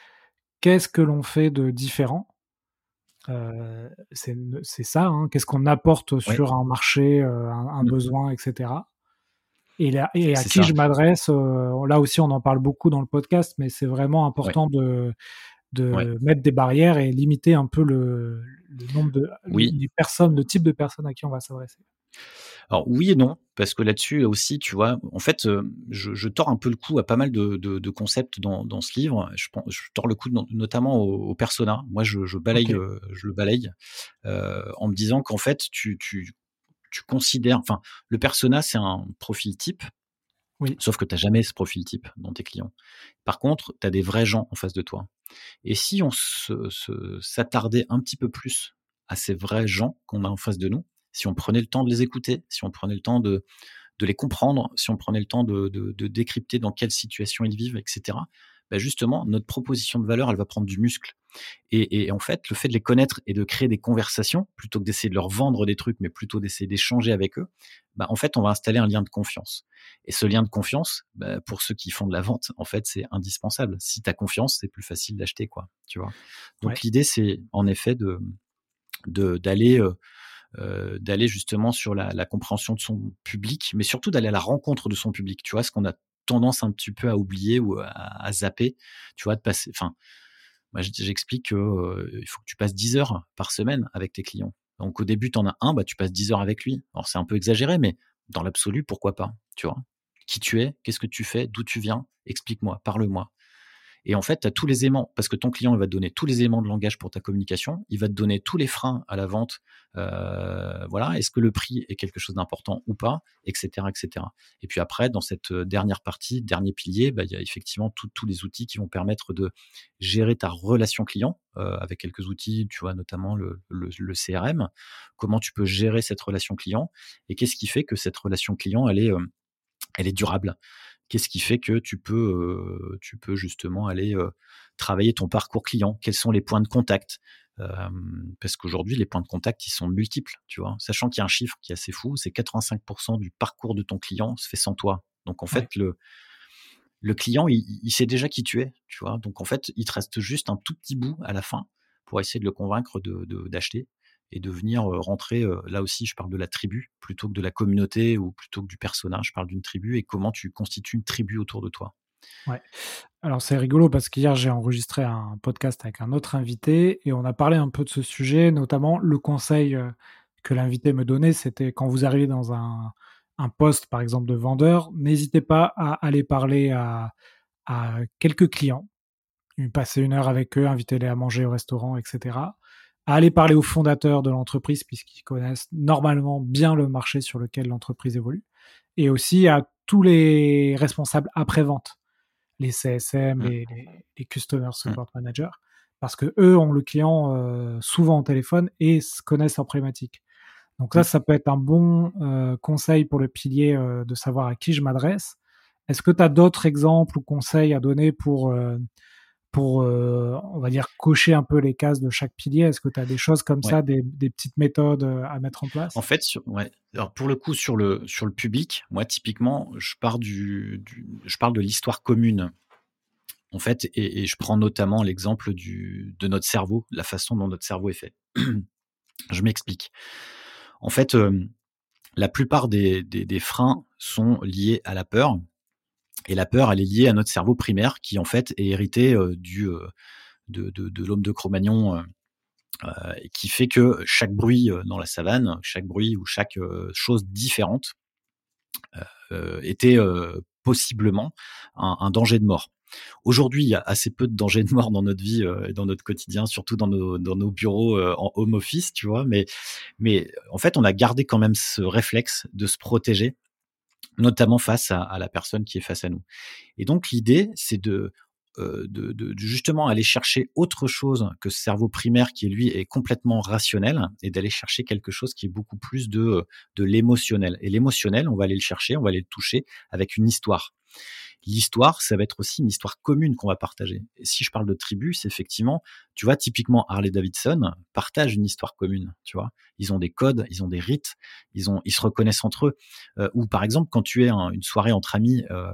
qu'est-ce que l'on fait de différent? C'est ça. Hein. Qu'est-ce qu'on apporte sur un marché, un, mmh. besoin, etc. Et, et à qui je m'adresse, là aussi on en parle beaucoup dans le podcast, mais c'est vraiment important de, de mettre des barrières et limiter un peu le, nombre de personnes, le type de personnes à qui on va s'adresser. Alors oui et non, parce que là-dessus aussi, tu vois, en fait, je, je, tords un peu le coup à pas mal de, de, concepts dans, dans, ce livre. Je, je tords le coup notamment au, persona. Moi, je, je balaye, je le balaye euh, en me disant qu'en fait, tu, tu, tu considères, enfin, le persona, c'est un profil type. Oui. Sauf que tu n'as jamais ce profil type dans tes clients. Par contre, tu as des vrais gens en face de toi. Et si on s'attardait un petit peu plus à ces vrais gens qu'on a en face de nous, si on prenait le temps de les écouter, si on prenait le temps de, de les comprendre, si on prenait le temps de, de, décrypter dans quelle situation ils vivent, etc., bah justement, notre proposition de valeur, elle va prendre du muscle. Et, et, en fait, le fait de les connaître et de créer des conversations, plutôt que d'essayer de leur vendre des trucs, mais plutôt d'essayer d'échanger avec eux, bah en fait, on va installer un lien de confiance. Et ce lien de confiance, bah, pour ceux qui font de la vente, en fait, c'est indispensable. Si tu as confiance, c'est plus facile d'acheter, quoi. Tu vois. Donc l'idée, c'est en effet de d'aller euh, euh, d'aller justement sur la, compréhension de son public, mais surtout d'aller à la rencontre de son public. Tu vois, ce qu'on a tendance un petit peu à oublier ou à, zapper, tu vois, de passer. Enfin, moi, j'explique qu'il euh, faut que tu passes 10 heures par semaine avec tes clients. Donc au début, tu en as un, bah, tu passes 10 heures avec lui. Alors c'est un peu exagéré, mais dans l'absolu, pourquoi pas, tu vois? Qui tu es, qu'est-ce que tu fais, d'où tu viens, explique-moi, parle-moi. Et en fait, tu as tous les éléments, parce que ton client, va te donner tous les éléments de langage pour ta communication, il va te donner tous les freins à la vente. Euh, voilà, est-ce que le prix est quelque chose d'important ou pas, etc., etc. Et puis après, dans cette euh, dernière partie, dernier pilier, bah, il y a effectivement tous les outils qui vont permettre de gérer ta relation client, euh, avec quelques outils, tu vois, notamment le, CRM, comment tu peux gérer cette relation client, et qu'est-ce qui fait que cette relation client, elle est durable? Qu'est-ce qui fait que tu peux, tu peux justement aller travailler ton parcours client? Quels sont les points de contact? Parce qu'aujourd'hui, les points de contact, ils sont multiples, tu vois? Sachant qu'il y a un chiffre qui est assez fou, c'est 85% du parcours de ton client se fait sans toi. Donc en fait, le, le client, il, il, sait déjà qui tu es, tu vois? Donc en fait, il te reste juste un tout petit bout à la fin pour essayer de le convaincre d'acheter. De, d'acheter et de venir rentrer, là aussi je parle de la tribu plutôt que de la communauté ou plutôt que du personnage, je parle d'une tribu et comment tu constitues une tribu autour de toi. Ouais. Alors c'est rigolo parce qu'hier j'ai enregistré un podcast avec un autre invité et on a parlé un peu de ce sujet, notamment le conseil que l'invité me donnait, c'était quand vous arrivez dans un, poste par exemple de vendeur, n'hésitez pas à aller parler à, à quelques clients, passer une heure avec eux, inviter-les à manger au restaurant, etc à aller parler aux fondateurs de l'entreprise puisqu'ils connaissent normalement bien le marché sur lequel l'entreprise évolue, et aussi à tous les responsables après-vente, les CSM, mmh. les, les, Customer mmh. Support Managers, parce que eux ont le client euh, souvent au téléphone et connaissent leur problématique. Donc ça, mmh. ça peut être un bon euh, conseil pour le pilier euh, de savoir à qui je m'adresse. Est-ce que tu as d'autres exemples ou conseils à donner pour pour, euh, on va dire, cocher un peu les cases de chaque pilier? Est-ce que tu as des choses comme ça, des, petites méthodes euh, à mettre en place? En fait, ouais. Alors pour le coup, sur le, sur le public, moi, typiquement, je, pars du, je parle de l'histoire commune. En fait, et, je prends notamment l'exemple de notre cerveau, la façon dont notre cerveau est fait. (clears throat) je m'explique. En fait, euh, la plupart des, des freins sont liés à la peur et la peur, elle est liée à notre cerveau primaire qui en fait est hérité euh, du euh, de, de, de l'homme de Cro-Magnon. Euh, qui fait que chaque bruit dans la savane, chaque bruit ou chaque chose différente était possiblement un, un, danger de mort. Aujourd'hui, il y a assez peu de danger de mort dans notre vie et dans notre quotidien, surtout dans nos, dans nos bureaux en home office, tu vois. Mais, mais en fait, on a gardé quand même ce réflexe de se protéger notamment face à, la personne qui est face à nous. Et donc l'idée, c'est de, euh, de, de, justement aller chercher autre chose que ce cerveau primaire qui lui est complètement rationnel et d'aller chercher quelque chose qui est beaucoup plus de, de l'émotionnel. Et l'émotionnel, on va aller le chercher, on va aller le toucher avec une histoire. L'histoire, ça va être aussi une histoire commune qu'on va partager. Et si je parle de tribu, c'est effectivement, tu vois, typiquement Harley Davidson partage une histoire commune, tu vois. Ils ont des codes, ils ont des rites, ils ont, ils se reconnaissent entre eux. Euh, ou par exemple, quand tu es une soirée entre amis euh,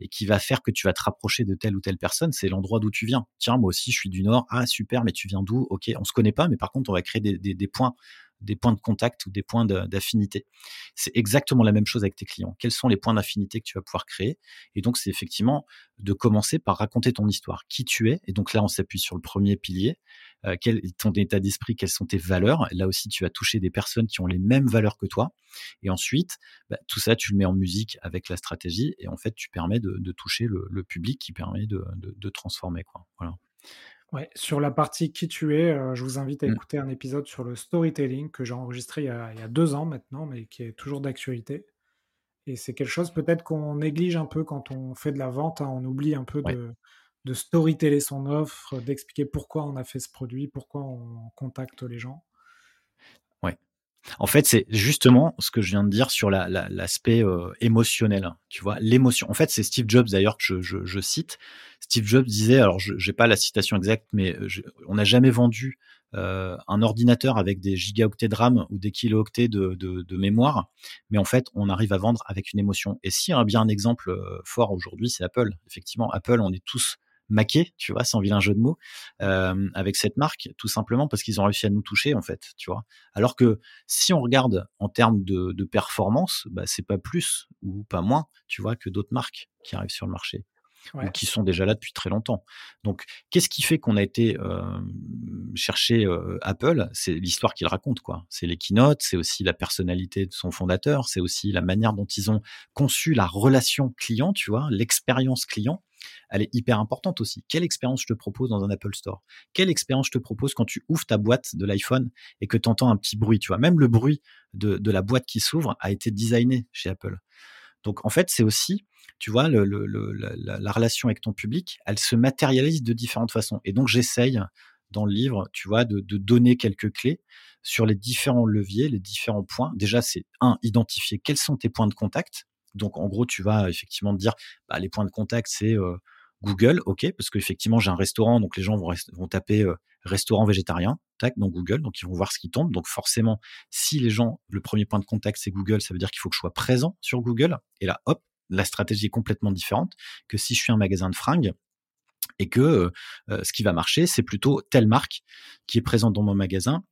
et qui va faire que tu vas te rapprocher de telle ou telle personne, c'est l'endroit d'où tu viens. Tiens, moi aussi, je suis du Nord. Ah super, mais tu viens d'où? Ok, on se connaît pas, mais par contre, on va créer des, des, des points des points de contact ou des points d'affinité. C'est exactement la même chose avec tes clients. Quels sont les points d'affinité que tu vas pouvoir créer? Et donc, c'est effectivement de commencer par raconter ton histoire, qui tu es. Et donc là, on s'appuie sur le premier pilier, euh, quel est ton état d'esprit, quelles sont tes valeurs? Là aussi, tu vas toucher des personnes qui ont les mêmes valeurs que toi. Et ensuite, bah, tout ça, tu le mets en musique avec la stratégie. Et en fait, tu permets de, toucher le, public qui permet de, de transformer. Quoi. Voilà. Ouais, sur la partie qui tu es, euh, je vous invite à mmh. écouter un épisode sur le storytelling que j'ai enregistré il y, a, deux ans maintenant, mais qui est toujours d'actualité. Et c'est quelque chose peut-être qu'on néglige un peu quand on fait de la vente. Hein. on oublie un peu de, de storyteller son offre, d'expliquer pourquoi on a fait ce produit, pourquoi on contacte les gens. En fait, c'est justement ce que je viens de dire sur l'aspect euh, émotionnel. Tu vois, l'émotion. En fait, c'est Steve Jobs d'ailleurs que je, cite. Steve Jobs disait, alors je n'ai pas la citation exacte, mais euh, on n'a jamais vendu euh, un ordinateur avec des gigaoctets de RAM ou des kilooctets de, de, mémoire, mais en fait, on arrive à vendre avec une émotion. Et si y a bien un exemple fort aujourd'hui, c'est Apple. Effectivement, Apple, on est tous maqué, tu vois, sans vilain jeu de mots, euh, avec cette marque, tout simplement parce qu'ils ont réussi à nous toucher, en fait, tu vois. Alors que si on regarde en termes de, de performance, bah, c'est pas plus ou pas moins, tu vois, que d'autres marques qui arrivent sur le marché. ou qui sont déjà là depuis très longtemps. Donc, qu'est-ce qui fait qu'on a été euh, chercher euh, Apple? C'est l'histoire qu'il raconte, quoi. C'est les keynotes, c'est aussi la personnalité de son fondateur, c'est aussi la manière dont ils ont conçu la relation client, tu vois, l'expérience client elle est hyper importante aussi. Quelle expérience je te propose dans un Apple Store? Quelle expérience je te propose quand tu ouvres ta boîte de l'iPhone et que tu entends un petit bruit Tu vois, même le bruit de, la boîte qui s'ouvre a été designé chez Apple. Donc en fait, c'est aussi, tu vois, la, relation avec ton public, elle se matérialise de différentes façons. Et donc j'essaye dans le livre, tu vois, de, de, donner quelques clés sur les différents leviers, les différents points. Déjà, c'est un, identifier quels sont tes points de contact. Donc, en gros, tu vas effectivement te dire, bah, les points de contact, c'est Google, ok, parce qu'effectivement, j'ai un restaurant, donc les gens vont, vont taper restaurant végétarien, tac, dans Google, donc ils vont voir ce qui tombe. Donc, forcément, si les gens, le premier point de contact, c'est Google, ça veut dire qu'il faut que je sois présent sur Google. Et là, hop, la stratégie est complètement différente que si je suis un magasin de fringues et que ce qui va marcher, c'est plutôt telle marque qui est présente dans mon magasin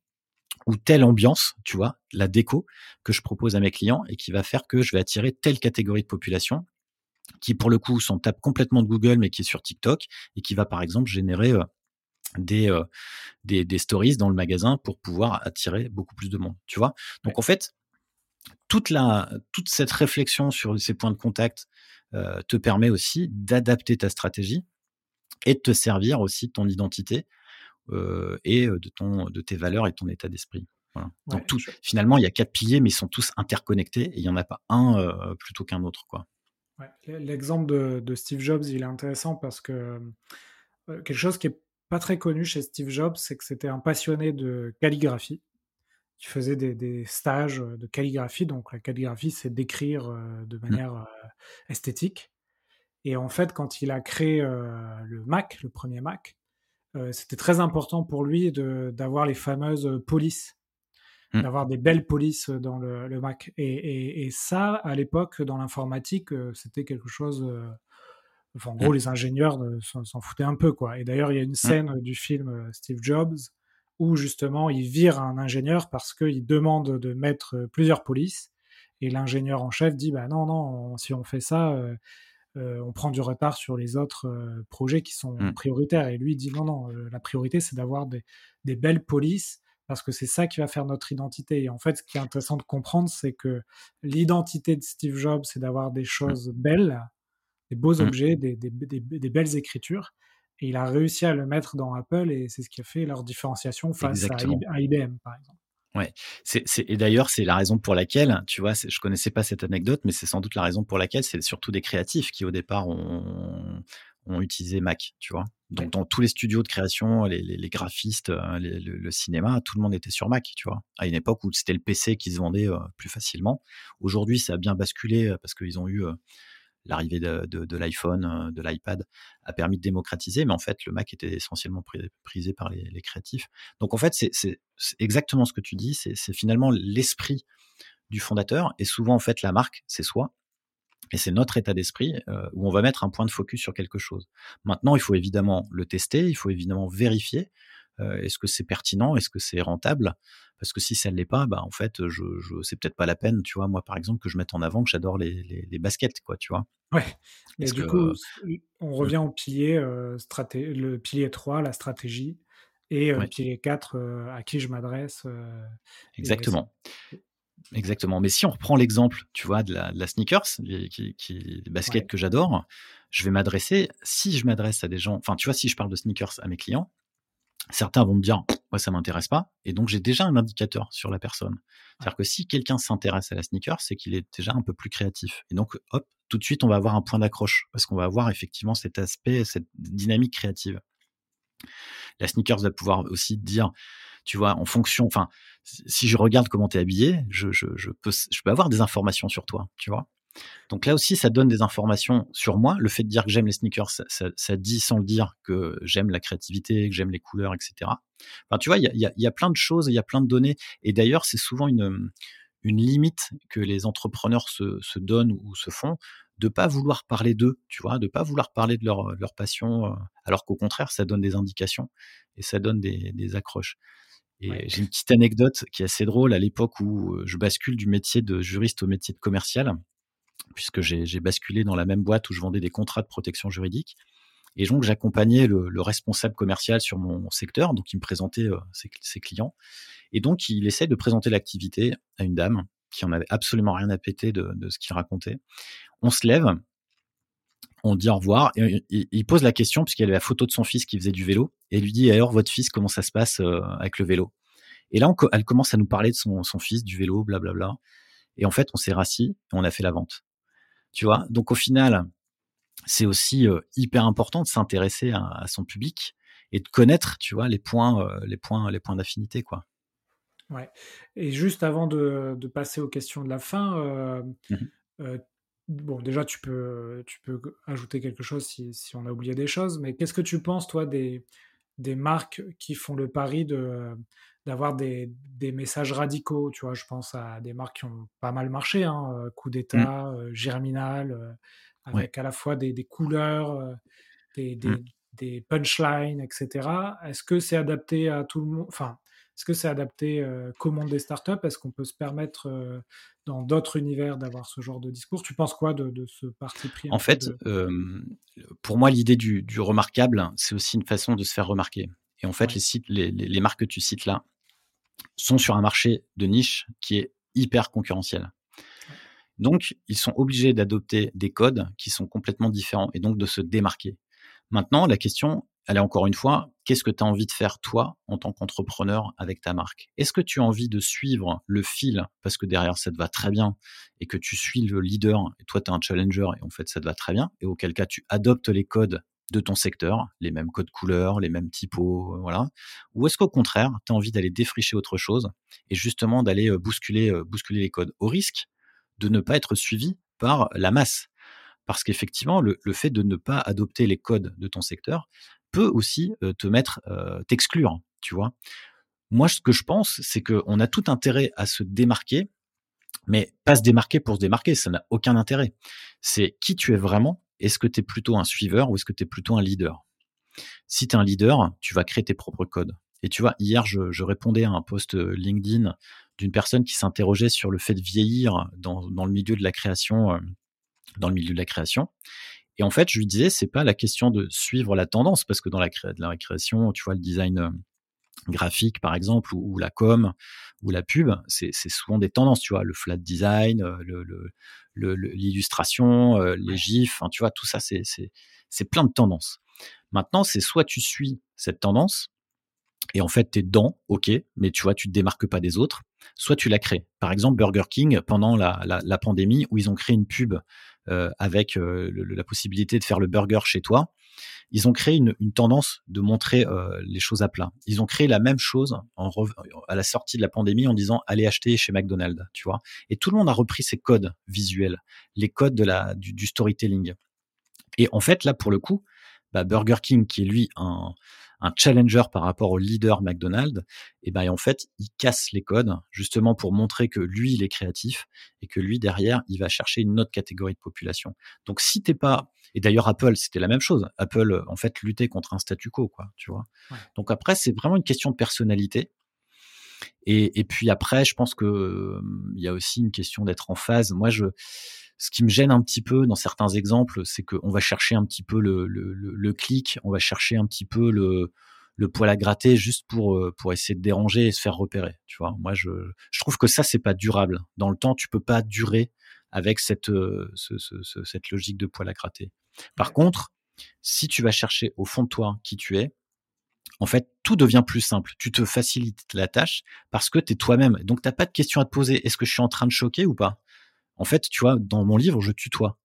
ou telle ambiance, tu vois, la déco que je propose à mes clients et qui va faire que je vais attirer telle catégorie de population qui pour le coup s'en tape complètement de Google mais qui est sur TikTok et qui va par exemple générer euh, des, euh, des, des, stories dans le magasin pour pouvoir attirer beaucoup plus de monde, tu vois. Donc en fait, toute, la, toute cette réflexion sur ces points de contact euh, te permet aussi d'adapter ta stratégie et de te servir aussi de ton identité et de, ton, de tes valeurs et ton état d'esprit. Donc tout, finalement, il y a quatre piliers, mais ils sont tous interconnectés et il n'y en a pas un plutôt qu'un autre. Quoi. L'exemple de, Steve Jobs, il est intéressant parce que quelque chose qui est pas très connu chez Steve Jobs, c'est que c'était un passionné de calligraphie. Il faisait des, stages de calligraphie. Donc la calligraphie, c'est d'écrire de mmh. manière esthétique. Et en fait, quand il a créé le Mac, le premier Mac, euh, c'était très important pour lui d'avoir les fameuses polices, mmh. d'avoir des belles polices dans le, Mac. Et, ça, à l'époque, dans l'informatique, euh, c'était quelque chose. Euh, en gros, mmh. les ingénieurs s'en foutaient un peu, quoi. Et d'ailleurs, il y a une mmh. scène du film Steve Jobs où justement il vire un ingénieur parce qu'il demande de mettre plusieurs polices. Et l'ingénieur en chef dit bah non non si on fait ça euh, on prend du retard sur les autres euh, projets qui sont mmh. prioritaires. Et lui dit non, non, euh, la priorité, c'est d'avoir des, belles polices parce que c'est ça qui va faire notre identité. Et en fait, ce qui est intéressant de comprendre, c'est que l'identité de Steve Jobs, c'est d'avoir des mmh. choses belles, des beaux mmh. objets, des, des, belles écritures. Et il a réussi à le mettre dans Apple et c'est ce qui a fait leur différenciation face à IBM, par exemple. Ouais, c'est, et d'ailleurs, c'est la raison pour laquelle, tu vois, je connaissais pas cette anecdote, mais c'est sans doute la raison pour laquelle c'est surtout des créatifs qui, au départ, ont, ont utilisé Mac, tu vois. Donc, dans tous les studios de création, les, les, graphistes, euh, le, cinéma, tout le monde était sur Mac, tu vois. À une époque où c'était le PC qui se vendait euh, plus facilement. Aujourd'hui, ça a bien basculé euh, parce qu'ils ont eu l'arrivée de, l'iPhone, de l'iPad a permis de démocratiser, mais en fait, le Mac était essentiellement prisé par les, créatifs. Donc en fait, c'est exactement ce que tu dis, c'est finalement l'esprit du fondateur, et souvent en fait, la marque, c'est soi. Et c'est notre état d'esprit où on va mettre un point de focus sur quelque chose. Maintenant, il faut évidemment le tester, il faut évidemment vérifier. Est-ce que c'est pertinent? Est-ce que c'est rentable? Parce que si ça ne l'est pas, bah en fait, je, je c'est peut-être pas la peine, tu vois. Moi, par exemple, que je mette en avant que j'adore les, les, baskets, quoi, tu vois. Ouais. Et du coup, on mmh. revient au pilier, straté le pilier 3, la stratégie, et le pilier 4, à qui je m'adresse. Exactement. Exactement. Mais si on reprend l'exemple, tu vois, de la, sneakers, les, qui, qui, baskets que j'adore, je vais m'adresser, si je m'adresse à des gens, enfin, tu vois, si je parle de sneakers à mes clients, certains vont me dire, moi, ça m'intéresse pas. Et donc, j'ai déjà un indicateur sur la personne. C'est-à-dire que si quelqu'un s'intéresse à la sneaker, c'est qu'il est déjà un peu plus créatif. Et donc, hop, tout de suite, on va avoir un point d'accroche parce qu'on va avoir effectivement cet aspect, cette dynamique créative. La sneakers va pouvoir aussi dire, tu vois, en fonction, enfin, si je regarde comment tu es habillé, je, je, je, peux, je peux avoir des informations sur toi, tu vois. Donc là aussi, ça donne des informations sur moi. Le fait de dire que j'aime les sneakers, ça, ça, ça, dit sans le dire que j'aime la créativité, que j'aime les couleurs, etc. Enfin, tu vois, il y a, y, a, y a, plein de choses, il y a plein de données. Et d'ailleurs, c'est souvent une, une limite que les entrepreneurs se, se donnent ou se font de pas vouloir parler d'eux, tu vois, de pas vouloir parler de leur, leur passion, euh, alors qu'au contraire, ça donne des indications et ça donne des, des accroches. Et j'ai une petite anecdote qui est assez drôle à l'époque où euh, je bascule du métier de juriste au métier de commercial, puisque j'ai basculé dans la même boîte où je vendais des contrats de protection juridique. Et donc, j'accompagnais le, le, responsable commercial sur mon secteur, donc il me présentait euh, ses, ses, clients. Et donc, il essaie de présenter l'activité à une dame qui en avait absolument rien à péter de, de ce qu'il racontait. On se lève, on dit au revoir, et il, pose la question, puisqu'il avait la photo de son fils qui faisait du vélo, et lui dit, alors, votre fils, comment ça se passe euh, avec le vélo? Et là, elle commence à nous parler de son, fils, du vélo, blablabla. Et en fait, on s'est rassis, et on a fait la vente. Tu vois Donc, au final, c'est aussi euh, hyper important de s'intéresser à, son public et de connaître, tu vois, les points, euh, les points, les points d'affinité, quoi. Ouais. Et juste avant de, passer aux questions de la fin, mmh Bon, déjà, tu peux, tu peux ajouter quelque chose si, si on a oublié des choses, mais qu'est-ce que tu penses, toi, des, des marques qui font le pari de, d'avoir des, des, messages radicaux Tu vois, je pense à des marques qui ont pas mal marché, hein, euh, Coup mmh. d'État, euh, Germinal, euh, avec à la fois des, des couleurs, des, des, mmh. des, punchlines, etc. Est-ce que c'est adapté à tout le monde Enfin, est-ce que c'est adapté euh, qu'au monde des startups? Est-ce qu'on peut se permettre euh, dans d'autres univers d'avoir ce genre de discours? Tu penses quoi de, ce parti pris En fait, pour moi, l'idée du, remarquable, c'est aussi une façon de se faire remarquer. Et en fait, les, sites, les, marques que tu cites là sont sur un marché de niche qui est hyper concurrentiel. Donc, ils sont obligés d'adopter des codes qui sont complètement différents et donc de se démarquer. Maintenant, la question, Allez, encore une fois, qu'est-ce que tu as envie de faire toi en tant qu'entrepreneur avec ta marque? Est-ce que tu as envie de suivre le fil parce que derrière ça te va très bien et que tu suis le leader et toi tu es un challenger et en fait ça te va très bien et auquel cas tu adoptes les codes de ton secteur, les mêmes codes couleurs, les mêmes typos, euh, voilà. Ou est-ce qu'au contraire, tu as envie d'aller défricher autre chose et justement d'aller euh, bousculer, euh, bousculer les codes au risque de ne pas être suivi par la masse? Parce qu'effectivement, le, fait de ne pas adopter les codes de ton secteur peut aussi te mettre, t'exclure, tu vois? Moi, ce que je pense, c'est qu'on a tout intérêt à se démarquer, mais pas se démarquer pour se démarquer, ça n'a aucun intérêt. C'est qui tu es vraiment. Est-ce que tu es plutôt un suiveur ou est-ce que tu es plutôt un leader? Si tu es un leader, tu vas créer tes propres codes. Et tu vois, hier, je, je répondais à un post LinkedIn d'une personne qui s'interrogeait sur le fait de vieillir dans, dans, le milieu de la création, dans le milieu de la création. Et en fait, je lui disais, c'est pas la question de suivre la tendance, parce que dans la, la création, tu vois, le design euh, graphique, par exemple, ou, la com, ou la pub, c'est souvent des tendances, tu vois, le flat design, euh, l'illustration, le, le, euh, les gifs, tu vois, tout ça, c'est plein de tendances. Maintenant, c'est soit tu suis cette tendance, et en fait, tu es dedans, ok, mais tu vois, tu te démarques pas des autres, soit tu la crées. Par exemple, Burger King, pendant la, la, la pandémie, où ils ont créé une pub avec euh, la possibilité de faire le burger chez toi. ils ont créé une, tendance de montrer les choses à plat. Ils ont créé la même chose à la sortie de la pandémie en disant allez acheter chez McDonald's, tu vois. Et tout le monde a repris ces codes visuels, les codes de la, du, storytelling. Et en fait, là, pour le coup, bah, Burger King, qui est lui un, un challenger par rapport au leader McDonald's, et ben en fait, il casse les codes justement pour montrer que lui, il est créatif et que lui derrière, il va chercher une autre catégorie de population. Donc si t'es pas et d'ailleurs Apple, c'était la même chose. Apple en fait luttait contre un statu quo quoi, tu vois. Donc après, c'est vraiment une question de personnalité. Et, et puis après, je pense que il y a aussi une question d'être en phase. Moi, je ce qui me gêne un petit peu dans certains exemples, c'est qu'on va chercher un petit peu le, le, le, clic, on va chercher un petit peu le, le poil à gratter juste pour euh, pour essayer de déranger et se faire repérer. Tu vois, moi je, je trouve que ça c'est pas durable. Dans le temps, tu peux pas durer avec cette euh, ce, ce, cette logique de poil à gratter. Par contre, si tu vas chercher au fond de toi qui tu es, en fait, tout devient plus simple. Tu te facilites la tâche parce que tu es toi-même. Donc, tu n'as pas de question à te poser. Est-ce que je suis en train de choquer ou pas? En fait, tu vois, dans mon livre, je tutoie.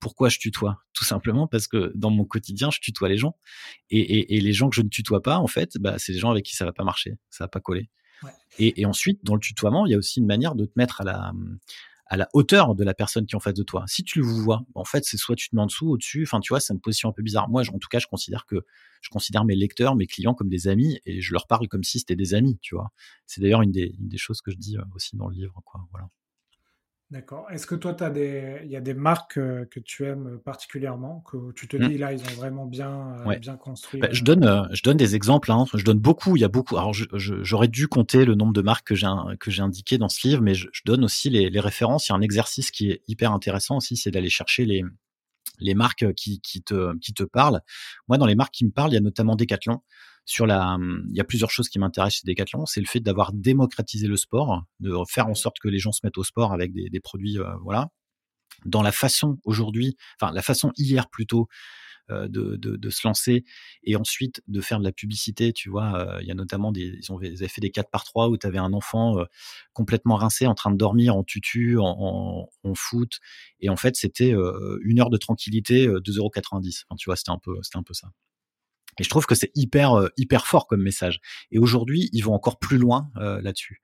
Pourquoi je tutoie? Tout simplement parce que dans mon quotidien, je tutoie les gens. Et, les gens que je ne tutoie pas, en fait, bah, c'est des gens avec qui ça va pas marcher, ça va pas coller. Et, ensuite, dans le tutoiement, il y a aussi une manière de te mettre à la, à la hauteur de la personne qui est en face de toi. Si tu le vois, en fait, c'est soit tu te mets en dessous, au-dessus. Enfin, tu vois, c'est une position un peu bizarre. Moi, en tout cas, je considère que je considère mes lecteurs, mes clients comme des amis et je leur parle comme si c'était des amis, tu vois. C'est d'ailleurs une des, une des choses que je dis euh, aussi dans le livre, quoi. Voilà. D'accord. Est-ce que toi, as des... il y a des marques euh, que tu aimes particulièrement, que tu te mmh. dis là, ils ont vraiment bien, euh, bien construit bah, je, euh? donne, je donne des exemples. Hein. Je donne beaucoup. Il y a beaucoup. Alors, j'aurais dû compter le nombre de marques que j'ai que j'ai indiqué dans ce livre, mais je, donne aussi les, les, références. Il y a un exercice qui est hyper intéressant aussi, c'est d'aller chercher les les marques qui, qui te qui te parlent. Moi, dans les marques qui me parlent, il y a notamment Decathlon sur la, il y a plusieurs choses qui m'intéressent chez Decathlon, c'est le fait d'avoir démocratisé le sport, de faire en sorte que les gens se mettent au sport avec des, des produits, euh, voilà. Dans la façon aujourd'hui, enfin la façon hier plutôt euh, de, de, de, se lancer et ensuite de faire de la publicité. Tu vois, euh, il y a notamment des, ils, ont, ils avaient fait des 4 par 3 où tu avais un enfant complètement rincé en train de dormir en tutu, en, en, en foot. Et en fait, c'était une heure de tranquillité, 2,90€. Enfin, tu vois, c'était un peu, c'était un peu ça. Et je trouve que c'est hyper euh, hyper fort comme message. Et aujourd'hui, ils vont encore plus loin euh, là-dessus.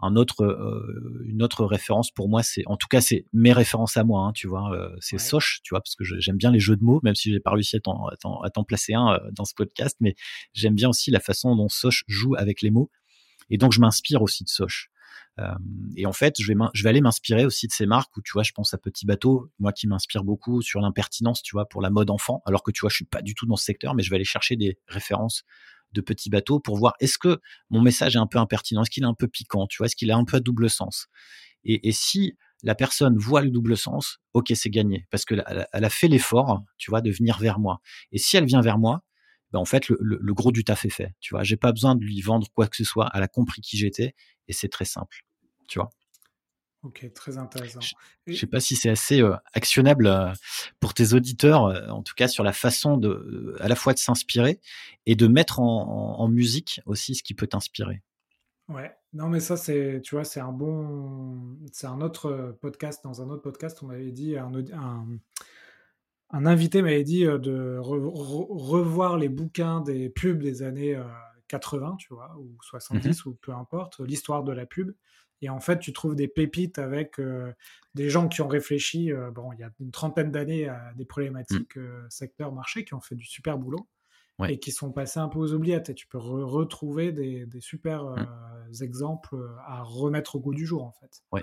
Un autre, euh, une autre référence pour moi, c'est en tout cas c'est mes références à moi, hein, tu vois, c'est Soch, tu vois, parce que j'aime bien les jeux de mots, même si j'ai pas réussi à t'en placer un dans ce podcast, mais j'aime bien aussi la façon dont Soch joue avec les mots. Et donc je m'inspire aussi de Soch. Et en fait, je vais, aller m'inspirer aussi de ces marques où, tu vois, je pense à Petit Bateau, moi qui m'inspire beaucoup sur l'impertinence, tu vois, pour la mode enfant, alors que tu vois, je suis pas du tout dans ce secteur, mais je vais aller chercher des références de Petit Bateau pour voir est-ce que mon message est un peu impertinent, est-ce qu'il est un peu piquant, tu vois, est-ce qu'il a un peu à double sens? Et, si la personne voit le double sens, ok, c'est gagné, parce que elle a fait l'effort, tu vois, de venir vers moi. Et si elle vient vers moi, ben en fait, le, le, gros du taf est fait. Tu vois, j'ai pas besoin de lui vendre quoi que ce soit. Elle a compris qui j'étais et c'est très simple. Tu vois. Ok, très intéressant. Je ne sais pas si c'est assez euh, actionnable euh, pour tes auditeurs, euh, en tout cas sur la façon de, à la fois de s'inspirer et de mettre en, en, musique aussi ce qui peut t'inspirer. Ouais, non mais ça c'est, tu vois, c'est un bon, c'est un autre podcast. Dans un autre podcast, on m'avait dit un, un, un invité m'avait dit de revoir les bouquins des pubs des années 80, tu vois, ou 70, mmh ou peu importe, l'histoire de la pub. Et en fait, tu trouves des pépites avec des gens qui ont réfléchi, bon, il y a une trentaine d'années à des problématiques mmh. secteur marché, qui ont fait du super boulot et qui sont passés un peu aux oubliettes. Et tu peux retrouver des, super mmh. exemples à remettre au goût du jour, en fait. Ouais.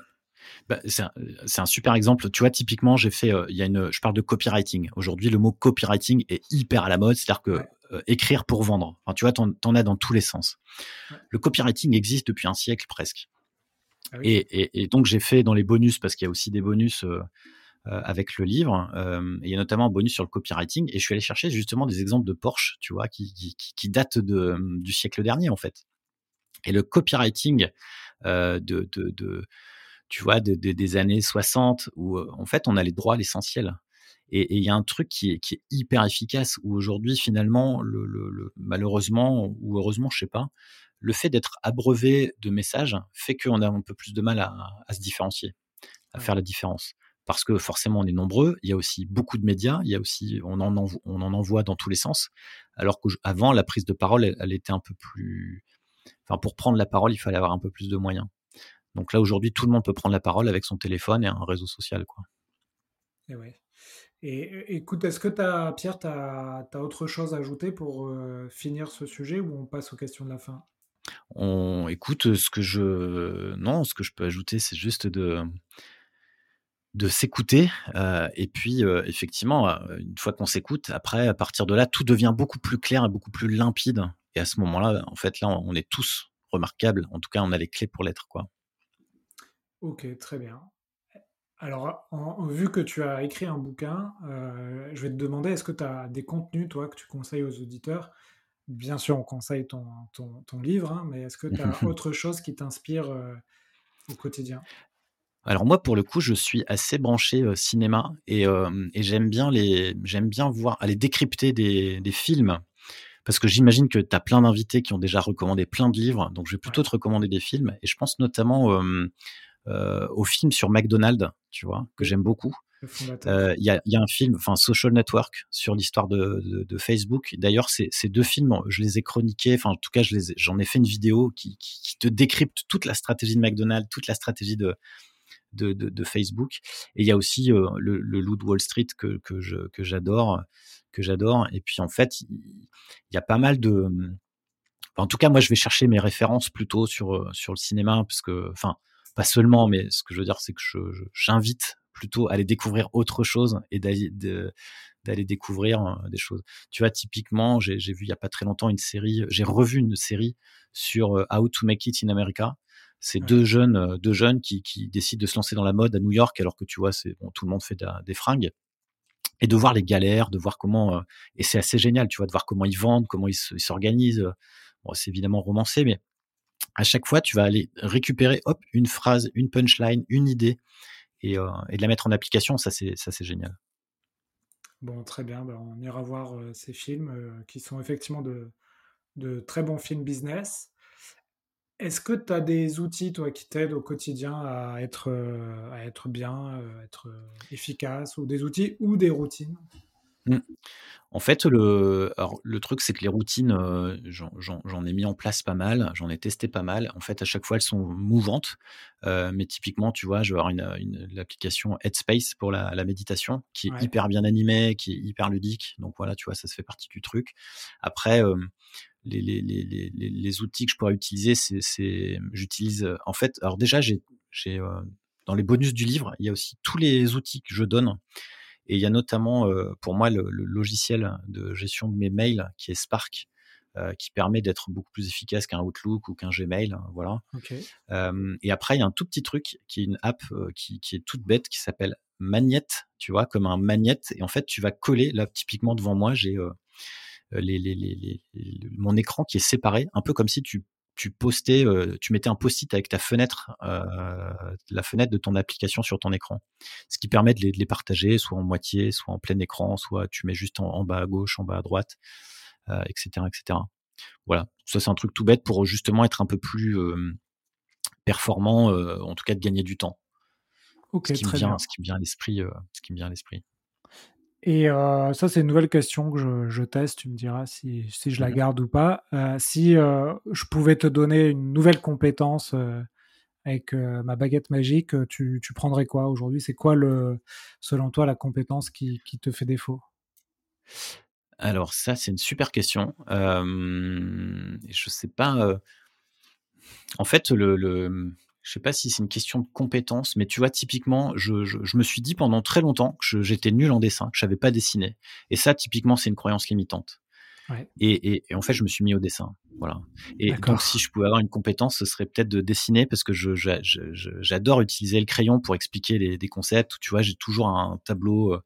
Bah, c'est un, super exemple. Tu vois, typiquement, j'ai fait, il y a une, je parle de copywriting. Aujourd'hui, le mot copywriting est hyper à la mode, c'est-à-dire que écrire pour vendre. Enfin, tu vois, t'en, en as dans tous les sens. Le copywriting existe depuis un siècle presque. Ah et, donc j'ai fait dans les bonus, parce qu'il y a aussi des bonus euh, euh, avec le livre, euh, il y a notamment un bonus sur le copywriting, et je suis allé chercher justement des exemples de Porsche, tu vois, qui, qui, datent de, du siècle dernier en fait. Et le copywriting de, de, tu vois, des années 60, où en fait on a les droits à l'essentiel. Et il y a un truc qui est, qui est hyper efficace, où aujourd'hui finalement, le, le, malheureusement ou heureusement, je sais pas, le fait d'être abreuvé de messages fait qu'on a un peu plus de mal à, se différencier, à faire la différence. parce que forcément on est nombreux, il y a aussi beaucoup de médias, il y a aussi on en envoie, on en envoie dans tous les sens, alors qu'avant la prise de parole elle, était un peu plus, enfin pour prendre la parole il fallait avoir un peu plus de moyens. Donc là aujourd'hui tout le monde peut prendre la parole avec son téléphone et un réseau social quoi. Et ouais. Et écoute, est-ce que as, Pierre, tu as, autre chose à ajouter pour euh, finir ce sujet ou on passe aux questions de la fin? On écoute ce que je non, ce que je peux ajouter, c'est juste de de s'écouter. Euh, et puis, euh, effectivement, euh, une fois qu'on s'écoute, après, à partir de là, tout devient beaucoup plus clair et beaucoup plus limpide. Et à ce moment-là, en fait, là, on est tous remarquables. En tout cas, on a les clés pour l'être, quoi. Ok, très bien. Alors, vu que tu as écrit un bouquin, je vais te demander, est-ce que tu as des contenus, toi, que tu conseilles aux auditeurs? Bien sûr, on conseille ton, ton, livre, hein, mais est-ce que tu as (laughs) autre chose qui t'inspire au quotidien? Alors moi, pour le coup, je suis assez branché cinéma et, j'aime bien les, j'aime bien voir, aller décrypter des, films parce que j'imagine que tu as plein d'invités qui ont déjà recommandé plein de livres, donc je vais plutôt te recommander des films et je pense notamment au film sur McDonald's, tu vois, que j'aime beaucoup. Il y, a, un film, enfin Social Network, sur l'histoire de, Facebook. D'ailleurs, ces, deux films, je les ai chroniqués. Enfin, en tout cas, j'en ai, fait une vidéo qui, qui, te décrypte toute la stratégie de McDonald's, toute la stratégie de, de, Facebook. Et il y a aussi euh, le, le loup de Wall Street que, que, j'adore, que j'adore. Et puis en fait, il, y a pas mal de. En tout cas, moi, je vais chercher mes références plutôt sur euh, sur le cinéma, parce que, enfin, pas seulement, mais ce que je veux dire, c'est que je, j'invite plutôt à aller découvrir autre chose et d'aller d'aller découvrir euh, des choses. Tu vois, typiquement, j'ai, j'ai vu il y a pas très longtemps une série, j'ai revu une série sur How to Make It in America, c'est deux jeunes, euh, deux jeunes qui, qui, décident de se lancer dans la mode à New York, alors que tu vois, c'est bon, tout le monde fait des fringues, et de voir les galères, de voir comment, euh, et c'est assez génial, tu vois, de voir comment ils vendent, comment ils s'organisent. Bon, c'est évidemment romancé, mais à chaque fois, tu vas aller récupérer, une phrase, une punchline, une idée, et, euh, et de la mettre en application. Ça, c'est génial. Bon, très bien. Ben, on ira voir ces films qui sont effectivement de, très bons films business. Est-ce que tu as des outils, toi, qui t'aident au quotidien à être, euh, bien, à euh, être euh, efficace, ou des outils ou des routines? Mmh. En fait, le, le truc, c'est que les routines, j'en ai mis en place pas mal, j'en ai testé pas mal. En fait, à chaque fois, elles sont mouvantes. mais typiquement, tu vois, je vais avoir une, l'application Headspace pour la, méditation, qui est hyper bien animée, qui est hyper ludique. Donc voilà, tu vois, ça se fait partie du truc. Après, les, les, les, les, outils que je pourrais utiliser, c'est, j'utilise en fait. Alors déjà, j'ai, dans les bonus du livre, il y a aussi tous les outils que je donne. Et il y a notamment euh, pour moi le, logiciel de gestion de mes mails qui est Spark, qui permet d'être beaucoup plus efficace qu'un Outlook ou qu'un Gmail. Hein, voilà. et après, il y a un tout petit truc qui est une app qui, qui, est toute bête qui s'appelle Magnette, tu vois, comme un magnette. Et en fait, tu vas coller, là, typiquement devant moi, j'ai euh, les, les, les, mon écran qui est séparé, un peu comme si tu tu postais, euh, tu mettais un post-it avec ta fenêtre, euh, la fenêtre de ton application sur ton écran, ce qui permet de les, de les, partager, soit en moitié, soit en plein écran, soit tu mets juste en, bas à gauche, en bas à droite, etc., etc. Voilà, ça c'est un truc tout bête pour justement être un peu plus performant, en tout cas de gagner du temps. Ok, ce qui très me vient, bien. Ce qui me vient à l'esprit, ce qui me vient à l'esprit. Et euh, ça, c'est une nouvelle question que je, je, teste. Tu me diras si, si je la garde ou pas. Euh, si euh, je pouvais te donner une nouvelle compétence avec ma baguette magique, tu, tu prendrais quoi aujourd'hui? C'est quoi, le, selon toi, la compétence qui, qui te fait défaut? Alors ça, c'est une super question. je sais pas. En fait, le, le je sais pas si c'est une question de compétence, mais tu vois, typiquement, je, je, je me suis dit pendant très longtemps que j'étais nul en dessin, que je savais pas dessiner. Et ça, typiquement, c'est une croyance limitante. Ouais. Et, et, et, en fait, je me suis mis au dessin. Voilà. Et donc, si je pouvais avoir une compétence, ce serait peut-être de dessiner parce que je, j'adore utiliser le crayon pour expliquer les, des concepts. Tu vois, j'ai toujours un tableau, euh,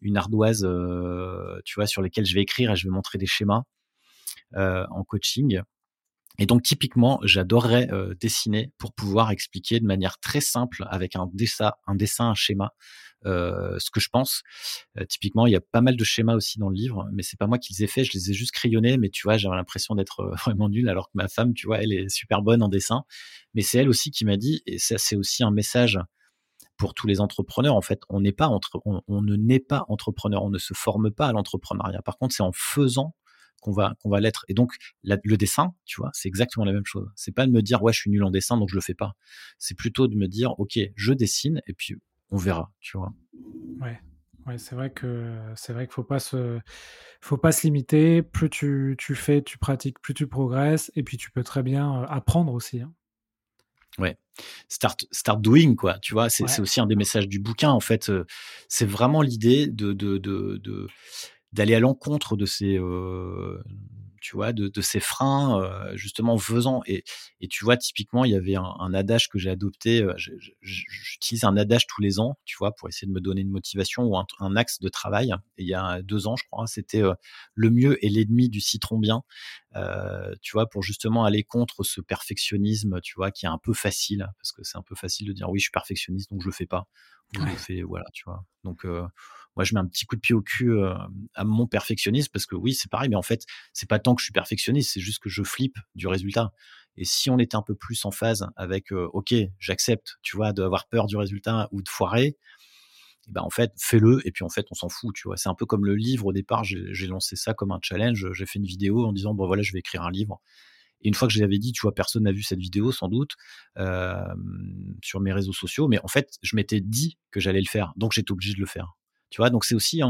une ardoise, euh, tu vois, sur lesquels je vais écrire et je vais montrer des schémas euh, en coaching. Et donc typiquement, j'adorerais euh, dessiner pour pouvoir expliquer de manière très simple avec un dessin, un dessin, un schéma, euh, ce que je pense. Euh, typiquement, il y a pas mal de schémas aussi dans le livre, mais c'est pas moi qui les ai faits, je les ai juste crayonnés. Mais tu vois, j'avais l'impression d'être (laughs) vraiment nul, alors que ma femme, tu vois, elle est super bonne en dessin. Mais c'est elle aussi qui m'a dit, et ça c'est aussi un message pour tous les entrepreneurs. En fait, on n'est pas entre, on, ne naît pas entrepreneur, on ne se forme pas à l'entrepreneuriat. Par contre, c'est en faisant qu'on va qu'on va l'être. Et donc le dessin, tu vois, c'est exactement la même chose. C'est pas de me dire ouais, je suis nul en dessin donc je le fais pas. C'est plutôt de me dire ok, je dessine et puis on verra, tu vois. Ouais. Ouais, c'est vrai que c'est vrai qu'il faut pas se faut pas se limiter. Plus tu, tu, fais, tu pratiques, plus tu progresses, et puis tu peux très bien euh, apprendre aussi. Hein. Ouais, start start doing quoi. Tu vois, c'est aussi un des messages du bouquin en fait. Euh, c'est vraiment l'idée de de, de, à l'encontre de ces tu vois, de, ces freins, euh, justement, faisant. Et, et, tu vois, typiquement, il y avait un, adage que j'ai adopté. Euh, j'utilise un adage tous les ans, tu vois, pour essayer de me donner une motivation ou un, axe de travail. Et il y a deux ans, je crois, c'était euh, le mieux est l'ennemi du citron bien. tu vois, pour justement aller contre ce perfectionnisme, tu vois, qui est un peu facile, parce que c'est un peu facile de dire oui, je suis perfectionniste, donc je le fais pas. je le fais, voilà, tu vois. Donc, moi je mets un petit coup de pied au cul euh, à mon perfectionnisme parce que oui c'est pareil mais en fait c'est pas tant que je suis perfectionniste c'est juste que je flippe du résultat. Et si on était un peu plus en phase avec euh, ok j'accepte tu vois d'avoir peur du résultat ou de foirer eh ben en fait fais-le et puis en fait on s'en fout tu vois. C'est un peu comme le livre au départ j'ai lancé ça comme un challenge. J'ai fait une vidéo en disant bon voilà je vais écrire un livre. Et une fois que je l'avais dit, tu vois, personne n'a vu cette vidéo sans doute euh, sur mes réseaux sociaux, mais en fait, je m'étais dit que j'allais le faire, donc j'étais obligé de le faire. Tu vois, donc c'est aussi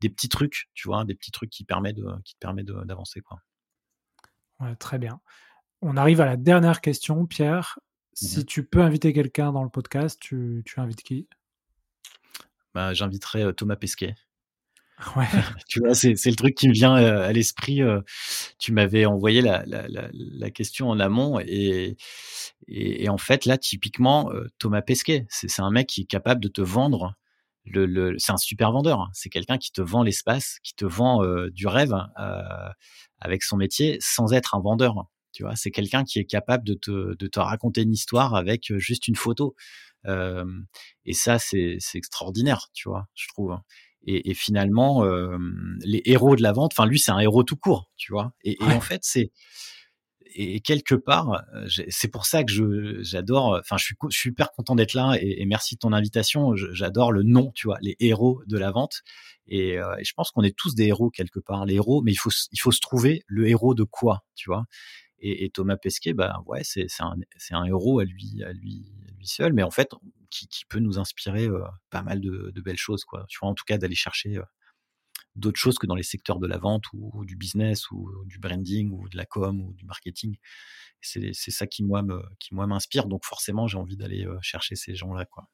des petits trucs, tu vois, des petits trucs qui, permettent de, qui te permettent d'avancer. Quoi. Ouais, très bien. On arrive à la dernière question, Pierre. Si mmh tu peux inviter quelqu'un dans le podcast, tu, tu invites qui? Bah, J'inviterai Thomas Pesquet. (laughs) Ouais. (laughs) tu vois, c'est, le truc qui me vient à l'esprit. tu m'avais envoyé la, la, la, question en amont et, et, en fait, là, typiquement, Thomas Pesquet, c'est, c'est un mec qui est capable de te vendre le, c'est un super vendeur. Hein. C'est quelqu'un qui te vend l'espace, qui te vend euh, du rêve euh, avec son métier sans être un vendeur. Tu vois, c'est quelqu'un qui est capable de te, de te raconter une histoire avec euh, juste une photo. et ça, c'est extraordinaire, tu vois, je trouve. Et, finalement, les héros de la vente, enfin lui, c'est un héros tout court, tu vois. et en fait, c'est et quelque part, euh, c'est pour ça que je j'adore. Enfin, je suis, super content d'être là et, merci de ton invitation. J'adore le nom, tu vois, les héros de la vente. Et, euh, je pense qu'on est tous des héros quelque part, les héros. Mais il faut il faut se trouver le héros de quoi, tu vois? Et, Thomas Pesquet, bah ouais, c'est un un héros à lui à lui lui seul, mais en fait qui, qui peut nous inspirer euh, pas mal de, de, belles choses, quoi. Tu vois, en tout cas d'aller chercher d'autres choses que dans les secteurs de la vente ou, du business ou du branding ou de la com ou du marketing. C'est ça qui moi me, qui moi m'inspire. Donc forcément, j'ai envie d'aller euh, chercher ces gens-là, quoi.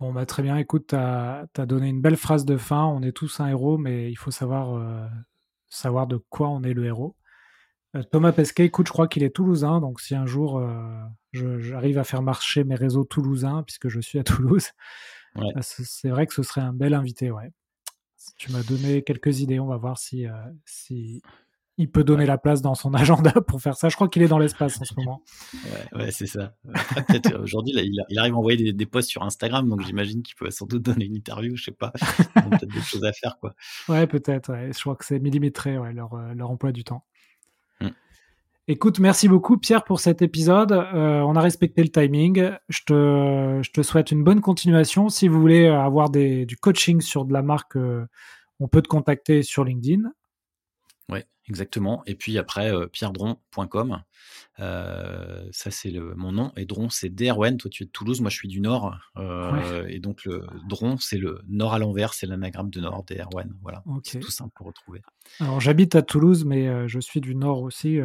Bon, bah, très bien. Écoute, tu as, donné une belle phrase de fin. On est tous un héros, mais il faut savoir, euh, savoir de quoi on est le héros. Euh, Thomas Pesquet, écoute, je crois qu'il est toulousain. Donc, si un jour j'arrive à faire marcher mes réseaux toulousains, puisque je suis à Toulouse, c'est vrai que ce serait un bel invité. Ouais. Tu m'as donné quelques idées. On va voir si, euh, si il peut donner la place dans son (laughs) agenda pour faire ça. Je crois qu'il est dans l'espace en ce moment. Ouais, c'est ça. Peut-être aujourd'hui, il, arrive à envoyer des, posts sur Instagram, donc j'imagine qu'il peut sans doute donner une interview. Je sais pas. peut-être des choses à faire, quoi. Ouais, peut-être. Je crois que c'est millimétré leur, euh, leur emploi du temps. Écoute, merci beaucoup Pierre pour cet épisode. Euh, on a respecté le timing. Je te, je te, souhaite une bonne continuation. Si vous voulez avoir des, du coaching sur de la marque, euh, on peut te contacter sur LinkedIn. Oui, exactement. Et puis après, euh, pierredron.com. Euh, ça, c'est mon nom. Et Dron, c'est DRON. Toi, tu es de Toulouse. Moi, je suis du Nord. Euh, et donc, le Dron, c'est le Nord à l'envers. C'est l'anagramme de Nord, DRON. Voilà. C'est tout simple pour retrouver. Alors, j'habite à Toulouse, mais je suis du Nord aussi.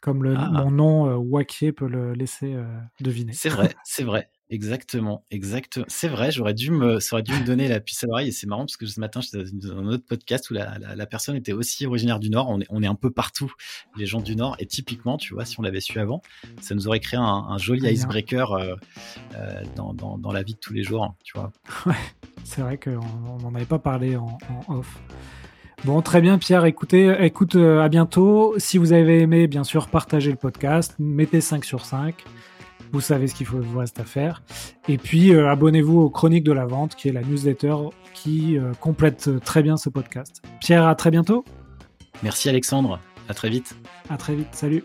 comme le, ah. mon nom, Wakier, peut le laisser deviner. C'est vrai, c'est vrai. Exactement, exact. C'est vrai, j'aurais dû me, ça aurait dû me donner la puce à l'oreille et c'est marrant parce que ce matin, j'étais dans un autre podcast où la, la, personne était aussi originaire du Nord. On est, on est un peu partout, les gens du Nord. Et typiquement, tu vois, si on l'avait su avant, ça nous aurait créé un, joli icebreaker euh, euh, dans, dans, dans, la vie de tous les jours, tu vois. (laughs) Ouais, c'est vrai qu'on n'en avait pas parlé en, en off. Bon, très bien, Pierre. Écoutez, écoute, euh, à bientôt. Si vous avez aimé, bien sûr, partagez le podcast, mettez 5 sur 5. Vous savez ce qu'il faut vous reste à faire. Et puis, euh, abonnez-vous aux Chroniques de la Vente, qui est la newsletter qui euh, complète très bien ce podcast. Pierre, à très bientôt. Merci Alexandre. À très vite. À très vite. Salut.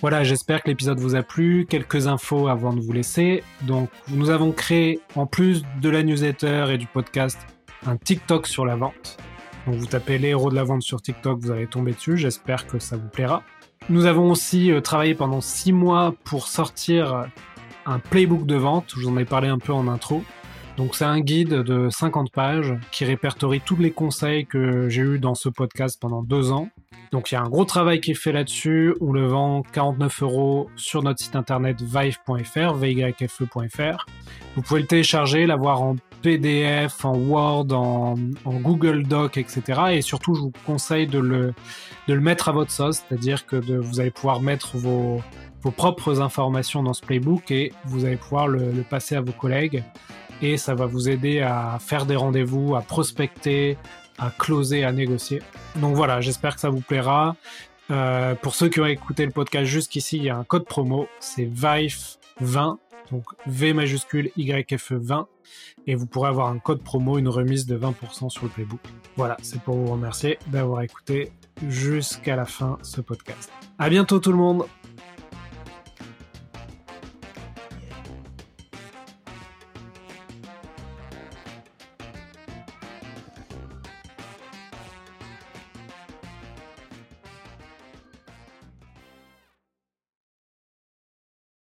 Voilà, j'espère que l'épisode vous a plu. Quelques infos avant de vous laisser. Donc, nous avons créé, en plus de la newsletter et du podcast, un TikTok sur la vente. Donc, vous tapez les héros de la vente sur TikTok, vous allez tomber dessus. J'espère que ça vous plaira. Nous avons aussi euh, travaillé pendant six mois pour sortir un playbook de vente. Je vous en ai parlé un peu en intro. Donc c'est un guide de 50 pages qui répertorie tous les conseils que j'ai eus dans ce podcast pendant deux ans. Donc il y a un gros travail qui est fait là-dessus. On le vend 49 euros sur notre site internet vive.fr, vyfe.fr. Vous pouvez le télécharger, l'avoir en PDF, en Word, en, Google Doc, etc. Et surtout, je vous conseille de le, de le mettre à votre sauce, c'est-à-dire que vous allez pouvoir mettre vos, vos propres informations dans ce playbook et vous allez pouvoir le, passer à vos collègues et ça va vous aider à faire des rendez-vous, à prospecter, à closer, à négocier. Donc voilà, j'espère que ça vous plaira. Euh, pour ceux qui ont écouté le podcast jusqu'ici, il y a un code promo, c'est VIFE20, donc V majuscule YFE 20, et vous pourrez avoir un code promo, une remise de 20% sur le playbook. Voilà, c'est pour vous remercier d'avoir écouté jusqu'à la fin ce podcast. À bientôt tout le monde!